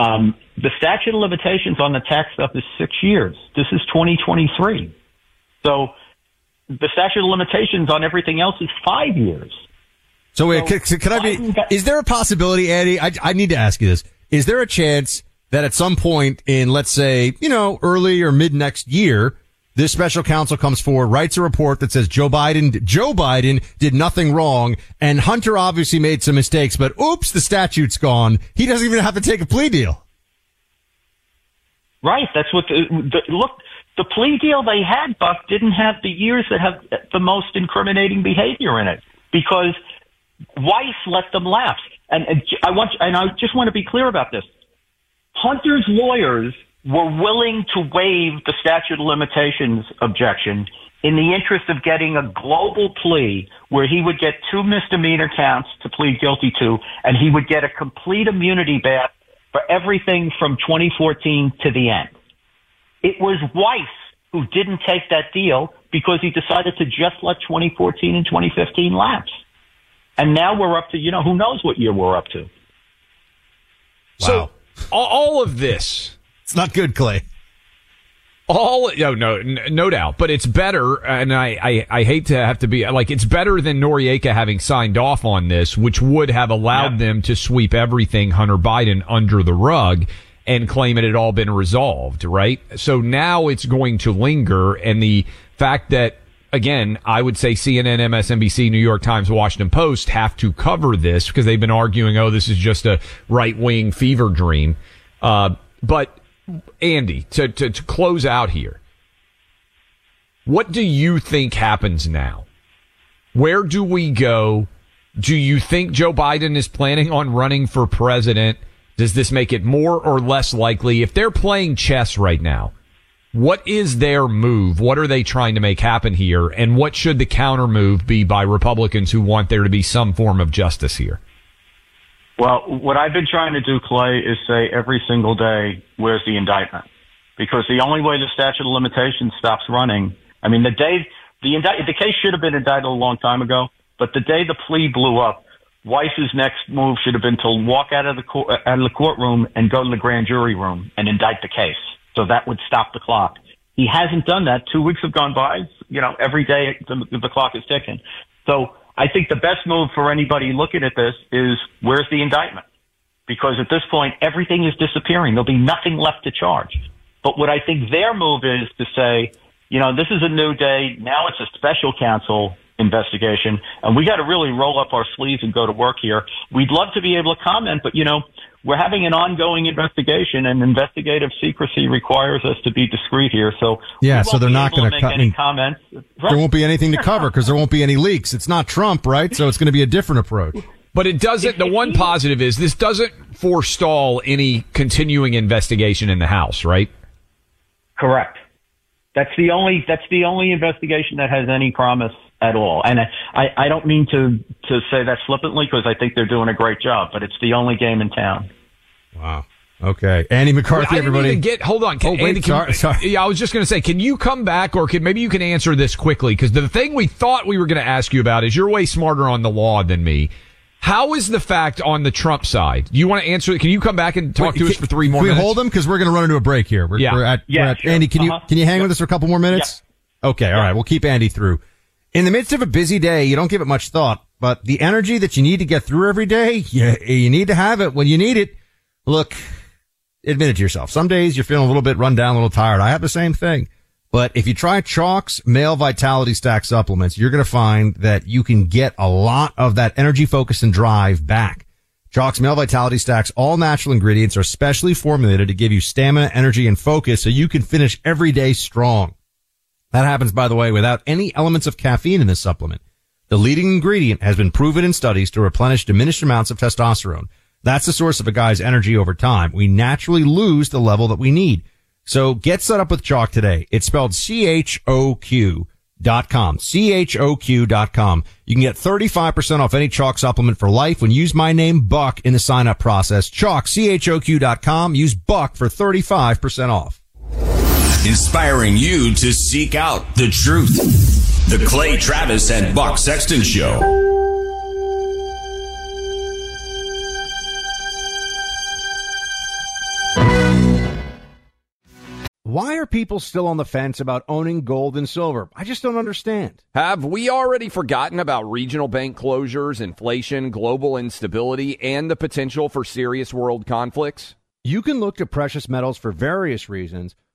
um, the statute of limitations on the tax stuff is six years. This is 2023. So the statute of limitations on everything else is five years. So wait, so can, can I be? Is there a possibility, Andy? I, I need to ask you this: Is there a chance that at some point in, let's say, you know, early or mid next year, this special counsel comes forward, writes a report that says Joe Biden, Joe Biden did nothing wrong, and Hunter obviously made some mistakes, but oops, the statute's gone. He doesn't even have to take a plea deal. Right. That's what the, the look. The plea deal they had, Buck, didn't have the years that have the most incriminating behavior in it because Weiss let them lapse. And, and I want, and I just want to be clear about this. Hunter's lawyers were willing to waive the statute of limitations objection in the interest of getting a global plea where he would get two misdemeanor counts to plead guilty to, and he would get a complete immunity back for everything from 2014 to the end. It was Weiss who didn't take that deal because he decided to just let 2014 and 2015 lapse. And now we're up to, you know, who knows what year we're up to. Wow. So all of this it's not good, Clay. All oh, no, no, no doubt, but it's better, and I, I, I hate to have to be like it's better than Noreika having signed off on this, which would have allowed them to sweep everything Hunter Biden under the rug and claim it had all been resolved, right? So now it's going to linger, and the fact that again, I would say CNN, MSNBC, New York Times, Washington Post have to cover this because they've been arguing, oh, this is just a right wing fever dream. Uh, but Andy, to, to, to close out here, what do you think happens now? Where do we go? Do you think Joe Biden is planning on running for president? Does this make it more or less likely? If they're playing chess right now, what is their move? What are they trying to make happen here? And what should the counter move be by Republicans who want there to be some form of justice here? Well, what I've been trying to do, Clay, is say every single day, where's the indictment? Because the only way the statute of limitations stops running, I mean, the day the the case should have been indicted a long time ago, but the day the plea blew up, Weiss's next move should have been to walk out of the out of the courtroom and go to the grand jury room and indict the case. So that would stop the clock. He hasn't done that. Two weeks have gone by. You know, every day the, the clock is ticking. So I think the best move for anybody looking at this is where's the indictment? Because at this point, everything is disappearing. There'll be nothing left to charge. But what I think their move is to say, you know, this is a new day. Now it's a special counsel investigation and we got to really roll up our sleeves and go to work here. We'd love to be able to comment, but you know, we're having an ongoing investigation, and investigative secrecy requires us to be discreet here. So yeah, so they're not going to cut any comments. There won't be anything to cover because there won't be any leaks. It's not Trump, right? So it's going to be a different approach. But it doesn't. The one positive is this doesn't forestall any continuing investigation in the House, right? Correct. That's the only. That's the only investigation that has any promise at all. And I, I don't mean to, to say that flippantly because I think they're doing a great job, but it's the only game in town. Wow. Okay, Andy McCarthy, well, everybody. get hold on. Can, oh, wait, Andy, can, sorry, sorry. Yeah, I was just going to say, can you come back, or can maybe you can answer this quickly? Because the thing we thought we were going to ask you about is you're way smarter on the law than me. How is the fact on the Trump side? You want to answer? Can you come back and talk Wait, to can, us for three more? Can we minutes? hold them because we're going to run into a break here. We're, yeah. we're at, yeah, we're at sure. Andy. Can uh-huh. you can you hang yep. with us for a couple more minutes? Okay, all right. We'll keep Andy through. In the midst of a busy day, you don't give it much thought. but the energy that you need to get through every day, you, you need to have it when you need it. Look, admit it to yourself. Some days you're feeling a little bit run down, a little tired. I have the same thing. But if you try Choq's male vitality stack supplements, you're going to find that you can get a lot of that energy, focus, and drive back. Choq's male vitality stacks, all natural ingredients are specially formulated to give you stamina, energy, and focus so you can finish every day strong. That happens, by the way, without any elements of caffeine in this supplement. The leading ingredient has been proven in studies to replenish diminished amounts of testosterone. That's the source of a guy's energy over time. We naturally lose the level that we need. So get set up with Choq today. It's spelled C-H-O-Q dot com. C-H-O-Q dot com. You can get 35% off any Choq supplement for life when you use my name Buck in the sign up process. Choq, C-H-O-Q dot com. Use Buck for 35% off. Inspiring you to seek out the truth. The Clay Travis and Buck Sexton Show. Why are people still on the fence about owning gold and silver? I just don't understand. Have we already forgotten about regional bank closures, inflation, global instability, and the potential for serious world conflicts? You can look to precious metals for various reasons.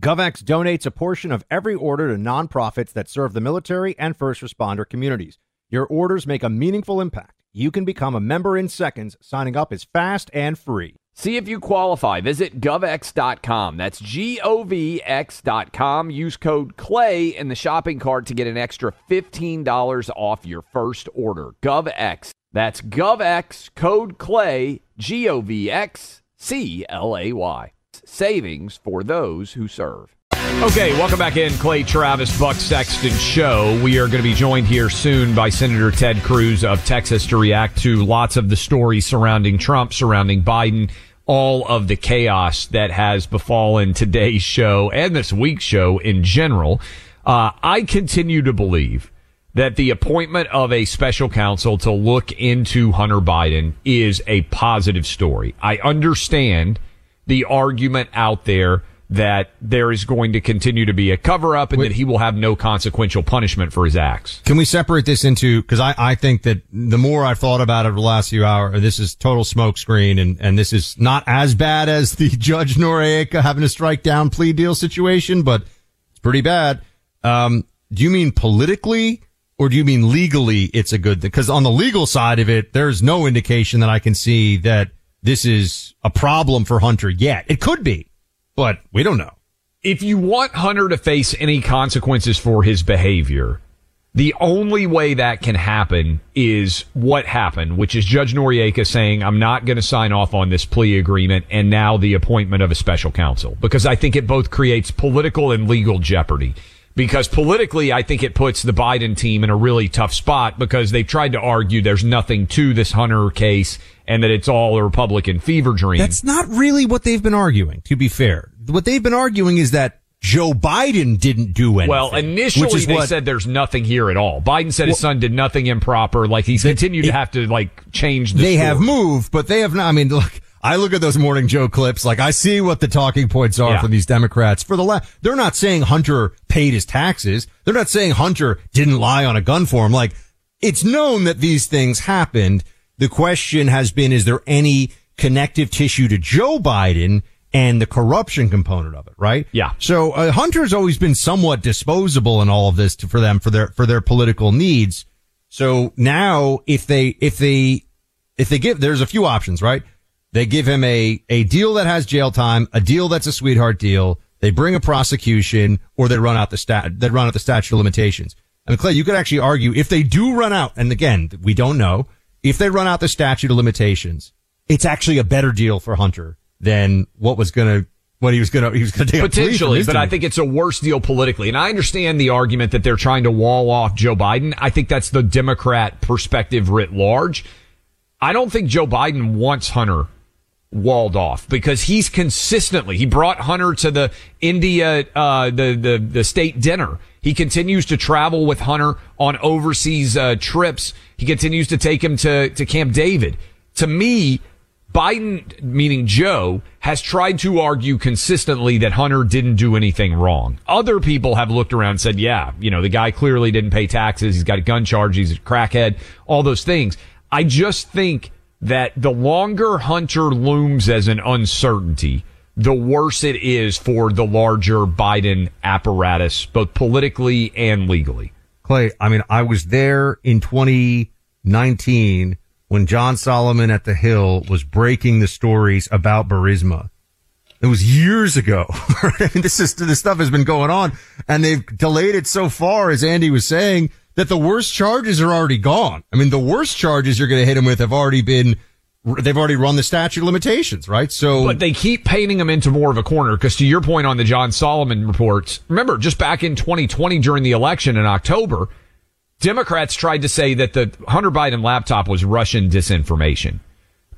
GovX donates a portion of every order to nonprofits that serve the military and first responder communities. Your orders make a meaningful impact. You can become a member in seconds. Signing up is fast and free. See if you qualify. Visit govx.com. That's G O V X.com. Use code CLAY in the shopping cart to get an extra $15 off your first order. GovX. That's GovX, code CLAY, G O V X C L A Y savings for those who serve. Okay, welcome back in, Clay Travis, Buck Sexton Show. We are going to be joined here soon by Senator Ted Cruz of Texas to react to lots of the stories surrounding Trump, surrounding Biden, all of the chaos that has befallen today's show and this week's show in general. Uh, I continue to believe that the appointment of a special counsel to look into Hunter Biden is a positive story. I understand the argument out there that there is going to continue to be a cover up and Wait. that he will have no consequential punishment for his acts. Can we separate this into, cause I, I think that the more I've thought about it over the last few hours, this is total smokescreen and, and this is not as bad as the Judge Noreika having to strike down plea deal situation, but it's pretty bad. Um, do you mean politically or do you mean legally it's a good thing? Because on the legal side of it, there's no indication that I can see that this is a problem for Hunter yet. It could be, but we don't know. If you want Hunter to face any consequences for his behavior, the only way that can happen is what happened, which is Judge Noreika saying, I'm not going to sign off on this plea agreement and now the appointment of a special counsel because I think it both creates political and legal jeopardy. Because politically, I think it puts the Biden team in a really tough spot because they've tried to argue there's nothing to this Hunter case and that it's all a Republican fever dream. That's not really what they've been arguing, to be fair. What they've been arguing is that Joe Biden didn't do anything. Well, initially they what, said there's nothing here at all. Biden said well, his son did nothing improper. Like he's continued it, to have to like change the They story. have moved, but they have not. I mean, look, I look at those morning Joe clips. Like I see what the talking points are yeah. from these Democrats. For the la- they're not saying Hunter paid his taxes. They're not saying Hunter didn't lie on a gun form. Like it's known that these things happened. The question has been, is there any connective tissue to Joe Biden? and the corruption component of it, right? Yeah. So uh, Hunter's always been somewhat disposable in all of this to, for them for their for their political needs. So now, if they if they if they give, there's a few options, right? They give him a a deal that has jail time, a deal that's a sweetheart deal. They bring a prosecution, or they run out the stat. They run out the statute of limitations. I mean, Clay, you could actually argue if they do run out, and again, we don't know if they run out the statute of limitations. It's actually a better deal for Hunter than what was going to what he was going to he was going to take potentially, but I think it's a worse deal politically. And I understand the argument that they're trying to wall off Joe Biden. I think that's the Democrat perspective writ large. I don't think Joe Biden wants Hunter walled off because he's consistently he brought Hunter to the India uh, the the the state dinner. He continues to travel with Hunter on overseas uh, trips. He continues to take him to to Camp David. To me, Biden, meaning Joe, has tried to argue consistently that Hunter didn't do anything wrong. Other people have looked around and said, yeah, you know, the guy clearly didn't pay taxes. He's got a gun charge. He's a crackhead, all those things. I just think that the longer Hunter looms as an uncertainty, the worse it is for the larger Biden apparatus, both politically and legally. Clay, I mean, I was there in 2019 when John Solomon at the Hill was breaking the stories about Burisma. It was years ago. I mean, this is, this stuff has been going on and they've delayed it so far, as Andy was saying, that the worst charges are already gone. I mean, the worst charges you're going to hit him with have already been, they've already run the statute of limitations, right? So, but they keep painting him into more of a corner because to your point on the John Solomon reports, remember just back in 2020 during the election in October, Democrats tried to say that the Hunter Biden laptop was Russian disinformation.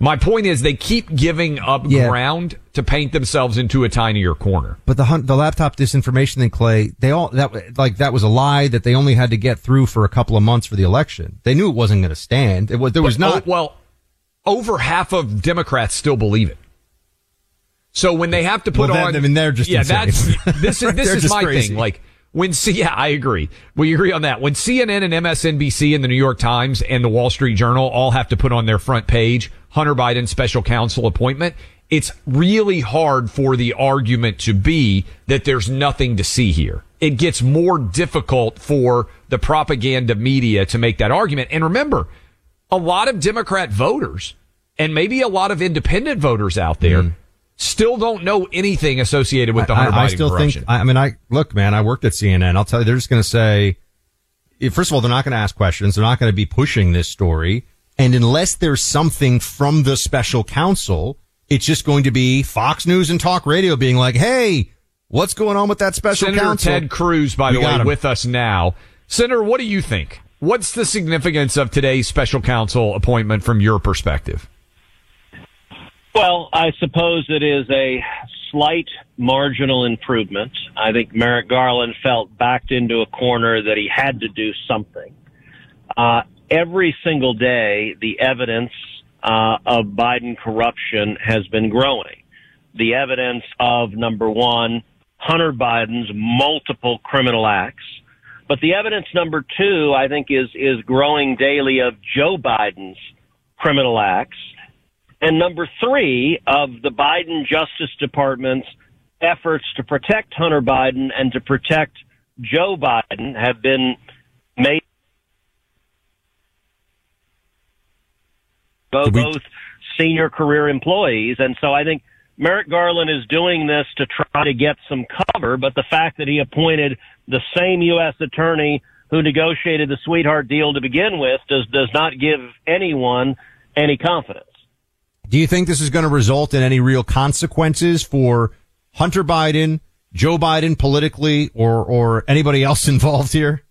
My point is they keep giving up yeah. ground to paint themselves into a tinier corner. But the the laptop disinformation thing, Clay, they all that like that was a lie that they only had to get through for a couple of months for the election. They knew it wasn't going to stand. It was there was but, oh, not. Oh, well, over half of Democrats still believe it. So when they have to put well, on, I mean, they're just yeah. Insane. That's this is this is my crazy. thing. Like when C, yeah, I agree. We agree on that. When CNN and MSNBC and the New York Times and the Wall Street Journal all have to put on their front page Hunter Biden special counsel appointment, it's really hard for the argument to be that there's nothing to see here. It gets more difficult for the propaganda media to make that argument. And remember, a lot of Democrat voters and maybe a lot of independent voters out there mm still don't know anything associated with the Hunter I, I, Biden still corruption. think. I mean, I look, man. I worked at CNN. I'll tell you, they're just going to say, first of all, they're not going to ask questions. They're not going to be pushing this story, and unless there's something from the special counsel, it's just going to be Fox News and talk radio being like, "Hey, what's going on with that special Senator counsel?" Ted Cruz, by we the way, with us now. Senator, what do you think? What's the significance of today's special counsel appointment from your perspective? Well, I suppose it is a slight marginal improvement. I think Merrick Garland felt backed into a corner that he had to do something. Uh, every single day, the evidence uh, of Biden corruption has been growing. The evidence of number one, Hunter Biden's multiple criminal acts. But the evidence number two, I think, is is growing daily of Joe Biden's criminal acts and number three of the Biden Justice Department's efforts to protect Hunter Biden and to protect Joe Biden have been made both, we- both senior career employees. And so I think Merrick Garland is doing this to try to get some cover, but the fact that he appointed the same U.S. attorney who negotiated the sweetheart deal to begin with does, does not give anyone any confidence. Do you think this is going to result in any real consequences for Hunter Biden, Joe Biden politically, or or anybody else involved here?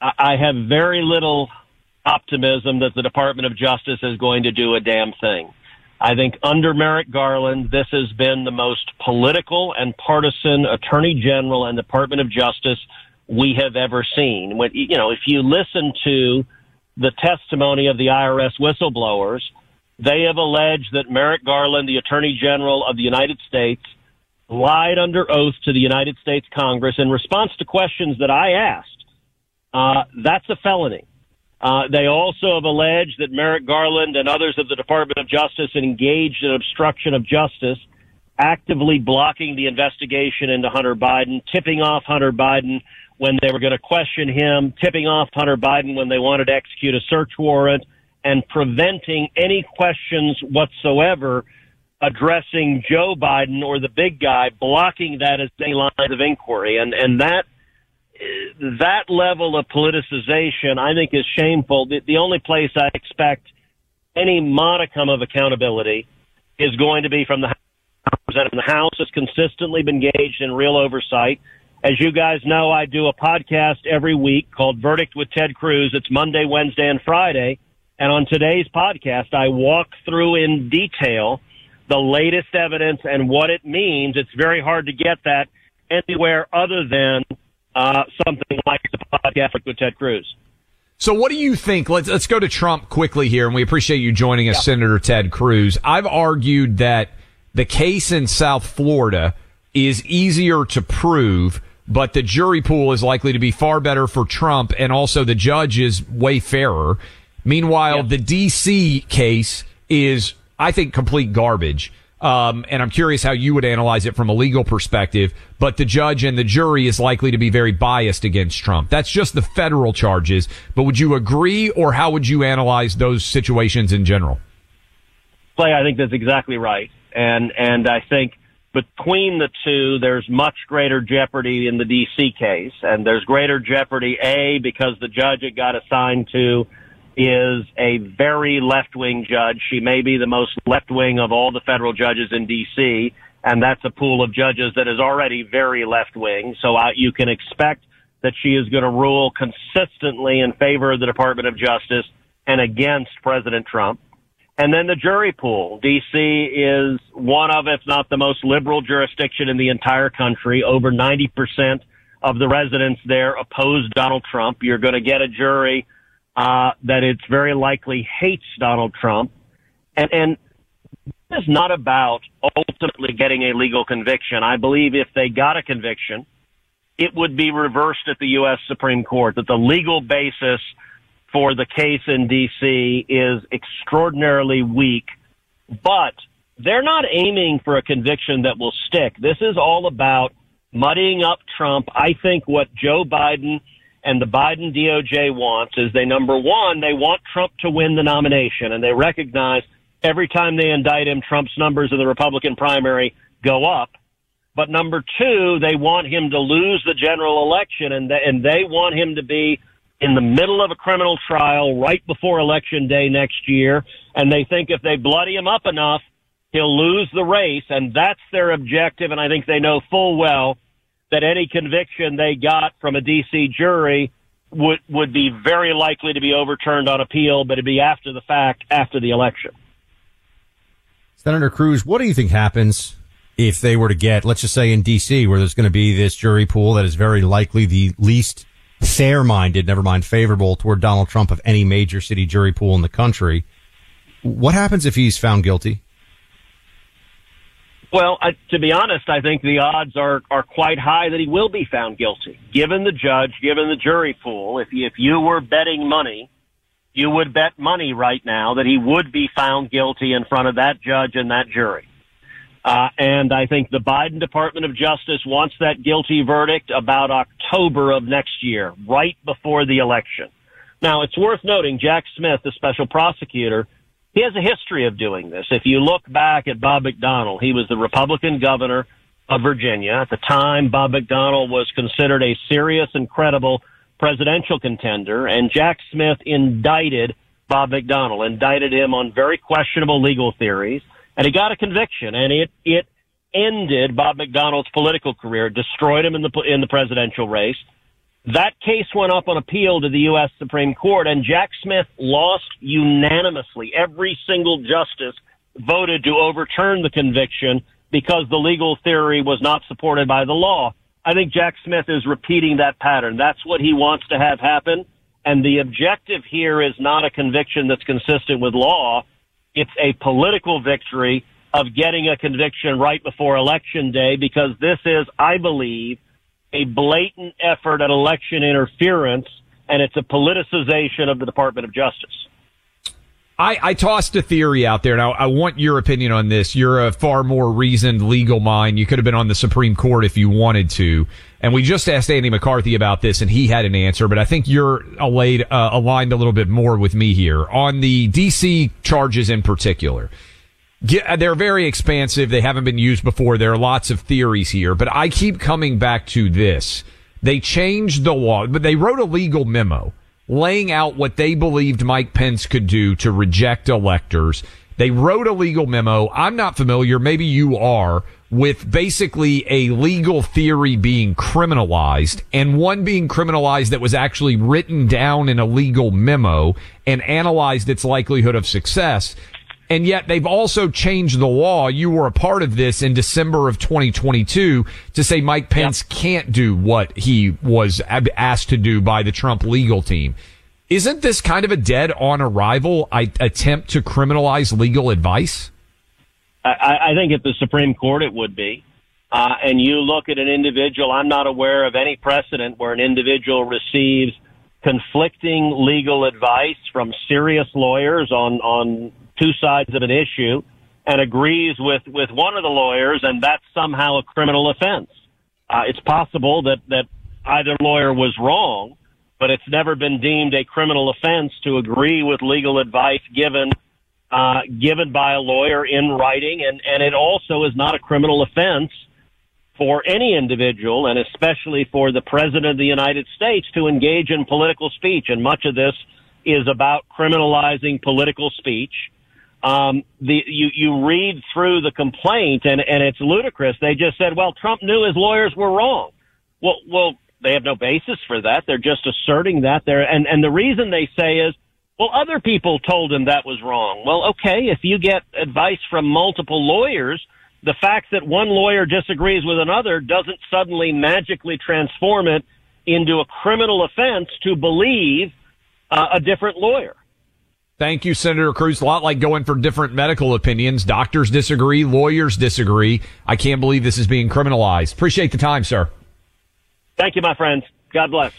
I have very little optimism that the Department of Justice is going to do a damn thing. I think under Merrick Garland, this has been the most political and partisan Attorney General and Department of Justice we have ever seen. When you know, if you listen to the testimony of the IRS whistleblowers, they have alleged that Merrick Garland, the Attorney General of the United States, lied under oath to the United States Congress in response to questions that I asked. Uh, that's a felony. Uh, they also have alleged that Merrick Garland and others of the Department of Justice engaged in obstruction of justice, actively blocking the investigation into Hunter Biden, tipping off Hunter Biden when they were going to question him, tipping off Hunter Biden when they wanted to execute a search warrant, and preventing any questions whatsoever addressing Joe Biden or the big guy, blocking that as any line of inquiry. And, and that, that level of politicization, I think, is shameful. The, the only place I expect any modicum of accountability is going to be from the House. The House has consistently been engaged in real oversight. As you guys know, I do a podcast every week called Verdict with Ted Cruz. It's Monday, Wednesday, and Friday. And on today's podcast, I walk through in detail the latest evidence and what it means. It's very hard to get that anywhere other than uh, something like the podcast with Ted Cruz. So what do you think? Let's let's go to Trump quickly here, and we appreciate you joining us, Senator Ted Cruz. I've argued that the case in South Florida is easier to prove, but the jury pool is likely to be far better for Trump, and also the judge is way fairer. Meanwhile, the D.C. case is, I think, complete garbage. Um, and I'm curious how you would analyze it from a legal perspective. But the judge and the jury is likely to be very biased against Trump. That's just the federal charges. But would you agree, or how would you analyze those situations in general? Clay, I think that's exactly right, and and I think between the two, there's much greater jeopardy in the D.C. case, and there's greater jeopardy a because the judge it got assigned to is a very left wing judge. She may be the most left wing of all the federal judges in D.C., and that's a pool of judges that is already very left wing. So uh, you can expect that she is going to rule consistently in favor of the Department of Justice and against President Trump. And then the jury pool. DC is one of, if not the most liberal jurisdiction in the entire country. Over 90% of the residents there oppose Donald Trump. You're going to get a jury uh, that it's very likely hates Donald Trump. And, and this is not about ultimately getting a legal conviction. I believe if they got a conviction, it would be reversed at the U.S. Supreme Court, that the legal basis for the case in D.C. is extraordinarily weak, but they're not aiming for a conviction that will stick. This is all about muddying up Trump. I think what Joe Biden and the Biden DOJ wants is they, number one, they want Trump to win the nomination and they recognize every time they indict him, Trump's numbers in the Republican primary go up. But number two, they want him to lose the general election and they, and they want him to be in the middle of a criminal trial right before election day next year. And they think if they bloody him up enough, he'll lose the race. And that's their objective. And I think they know full well that any conviction they got from a DC jury would, would be very likely to be overturned on appeal, but it'd be after the fact, after the election. Senator Cruz, what do you think happens if they were to get, let's just say in D.C., where there's going to be this jury pool that is very likely the least fair minded, never mind favorable toward Donald Trump of any major city jury pool in the country. What happens if he's found guilty? Well, I, to be honest, I think the odds are are quite high that he will be found guilty. Given the judge, given the jury pool, if you, if you were betting money, you would bet money right now that he would be found guilty in front of that judge and that jury. Uh, and I think the Biden Department of Justice wants that guilty verdict about October of next year, right before the election. Now, it's worth noting Jack Smith, the special prosecutor, he has a history of doing this. If you look back at Bob McDonnell, he was the Republican governor of Virginia. At the time, Bob McDonnell was considered a serious and credible presidential contender, and Jack Smith indicted Bob McDonnell, indicted him on very questionable legal theories, and he got a conviction, and it it ended Bob McDonnell's political career, destroyed him in the in the presidential race. That case went up on appeal to the U.S. Supreme Court, and Jack Smith lost unanimously. Every single justice voted to overturn the conviction because the legal theory was not supported by the law. I think Jack Smith is repeating that pattern. That's what he wants to have happen. And the objective here is not a conviction that's consistent with law. It's a political victory of getting a conviction right before election day because this is, I believe, a blatant effort at election interference and it's a politicization of the Department of Justice. I, I tossed a theory out there. Now, I want your opinion on this. You're a far more reasoned legal mind. You could have been on the Supreme Court if you wanted to. And we just asked Andy McCarthy about this, and he had an answer. But I think you're allayed, uh, aligned a little bit more with me here on the DC charges in particular. Get, uh, they're very expansive. They haven't been used before. There are lots of theories here, but I keep coming back to this. They changed the law, but they wrote a legal memo laying out what they believed Mike Pence could do to reject electors. They wrote a legal memo. I'm not familiar. Maybe you are with basically a legal theory being criminalized and one being criminalized that was actually written down in a legal memo and analyzed its likelihood of success. And yet they've also changed the law. You were a part of this in December of 2022 to say Mike Pence yep. can't do what he was asked to do by the Trump legal team. Isn't this kind of a dead on arrival attempt to criminalize legal advice? I, I think at the Supreme Court it would be. Uh, and you look at an individual, I'm not aware of any precedent where an individual receives conflicting legal advice from serious lawyers on, on two sides of an issue and agrees with, with one of the lawyers, and that's somehow a criminal offense. Uh, it's possible that, that either lawyer was wrong, but it's never been deemed a criminal offense to agree with legal advice given uh, given by a lawyer in writing, and, and it also is not a criminal offense for any individual, and especially for the President of the United States, to engage in political speech. And much of this is about criminalizing political speech um, the you you read through the complaint and and it's ludicrous. They just said, well, Trump knew his lawyers were wrong. Well, well, they have no basis for that. They're just asserting that there, and and the reason they say is, well, other people told him that was wrong. Well, okay, if you get advice from multiple lawyers, the fact that one lawyer disagrees with another doesn't suddenly magically transform it into a criminal offense to believe uh, a different lawyer. Thank you, Senator Cruz. A lot like going for different medical opinions. Doctors disagree. Lawyers disagree. I can't believe this is being criminalized. Appreciate the time, sir. Thank you, my friends. God bless.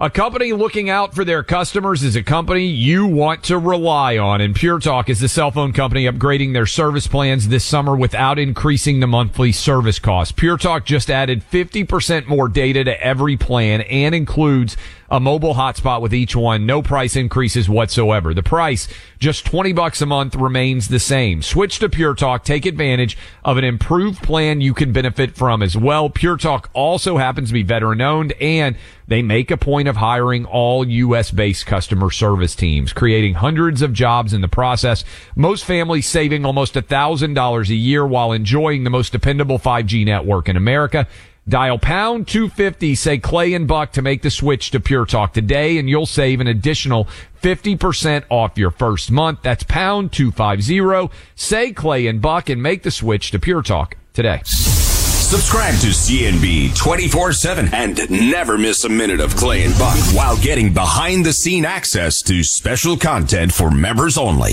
A company looking out for their customers is a company you want to rely on. And Pure Talk is the cell phone company upgrading their service plans this summer without increasing the monthly service cost. Pure Talk just added 50% more data to every plan and includes a mobile hotspot with each one. No price increases whatsoever. The price, just 20 bucks a month remains the same. Switch to Pure Talk. Take advantage of an improved plan you can benefit from as well. Pure Talk also happens to be veteran owned and they make a point of hiring all U.S. based customer service teams, creating hundreds of jobs in the process. Most families saving almost a thousand dollars a year while enjoying the most dependable 5G network in America. Dial pound 250, say Clay and Buck to make the switch to Pure Talk today, and you'll save an additional 50% off your first month. That's pound 250, say Clay and Buck, and make the switch to Pure Talk today. Subscribe to CNB 24 7 and never miss a minute of Clay and Buck while getting behind the scene access to special content for members only.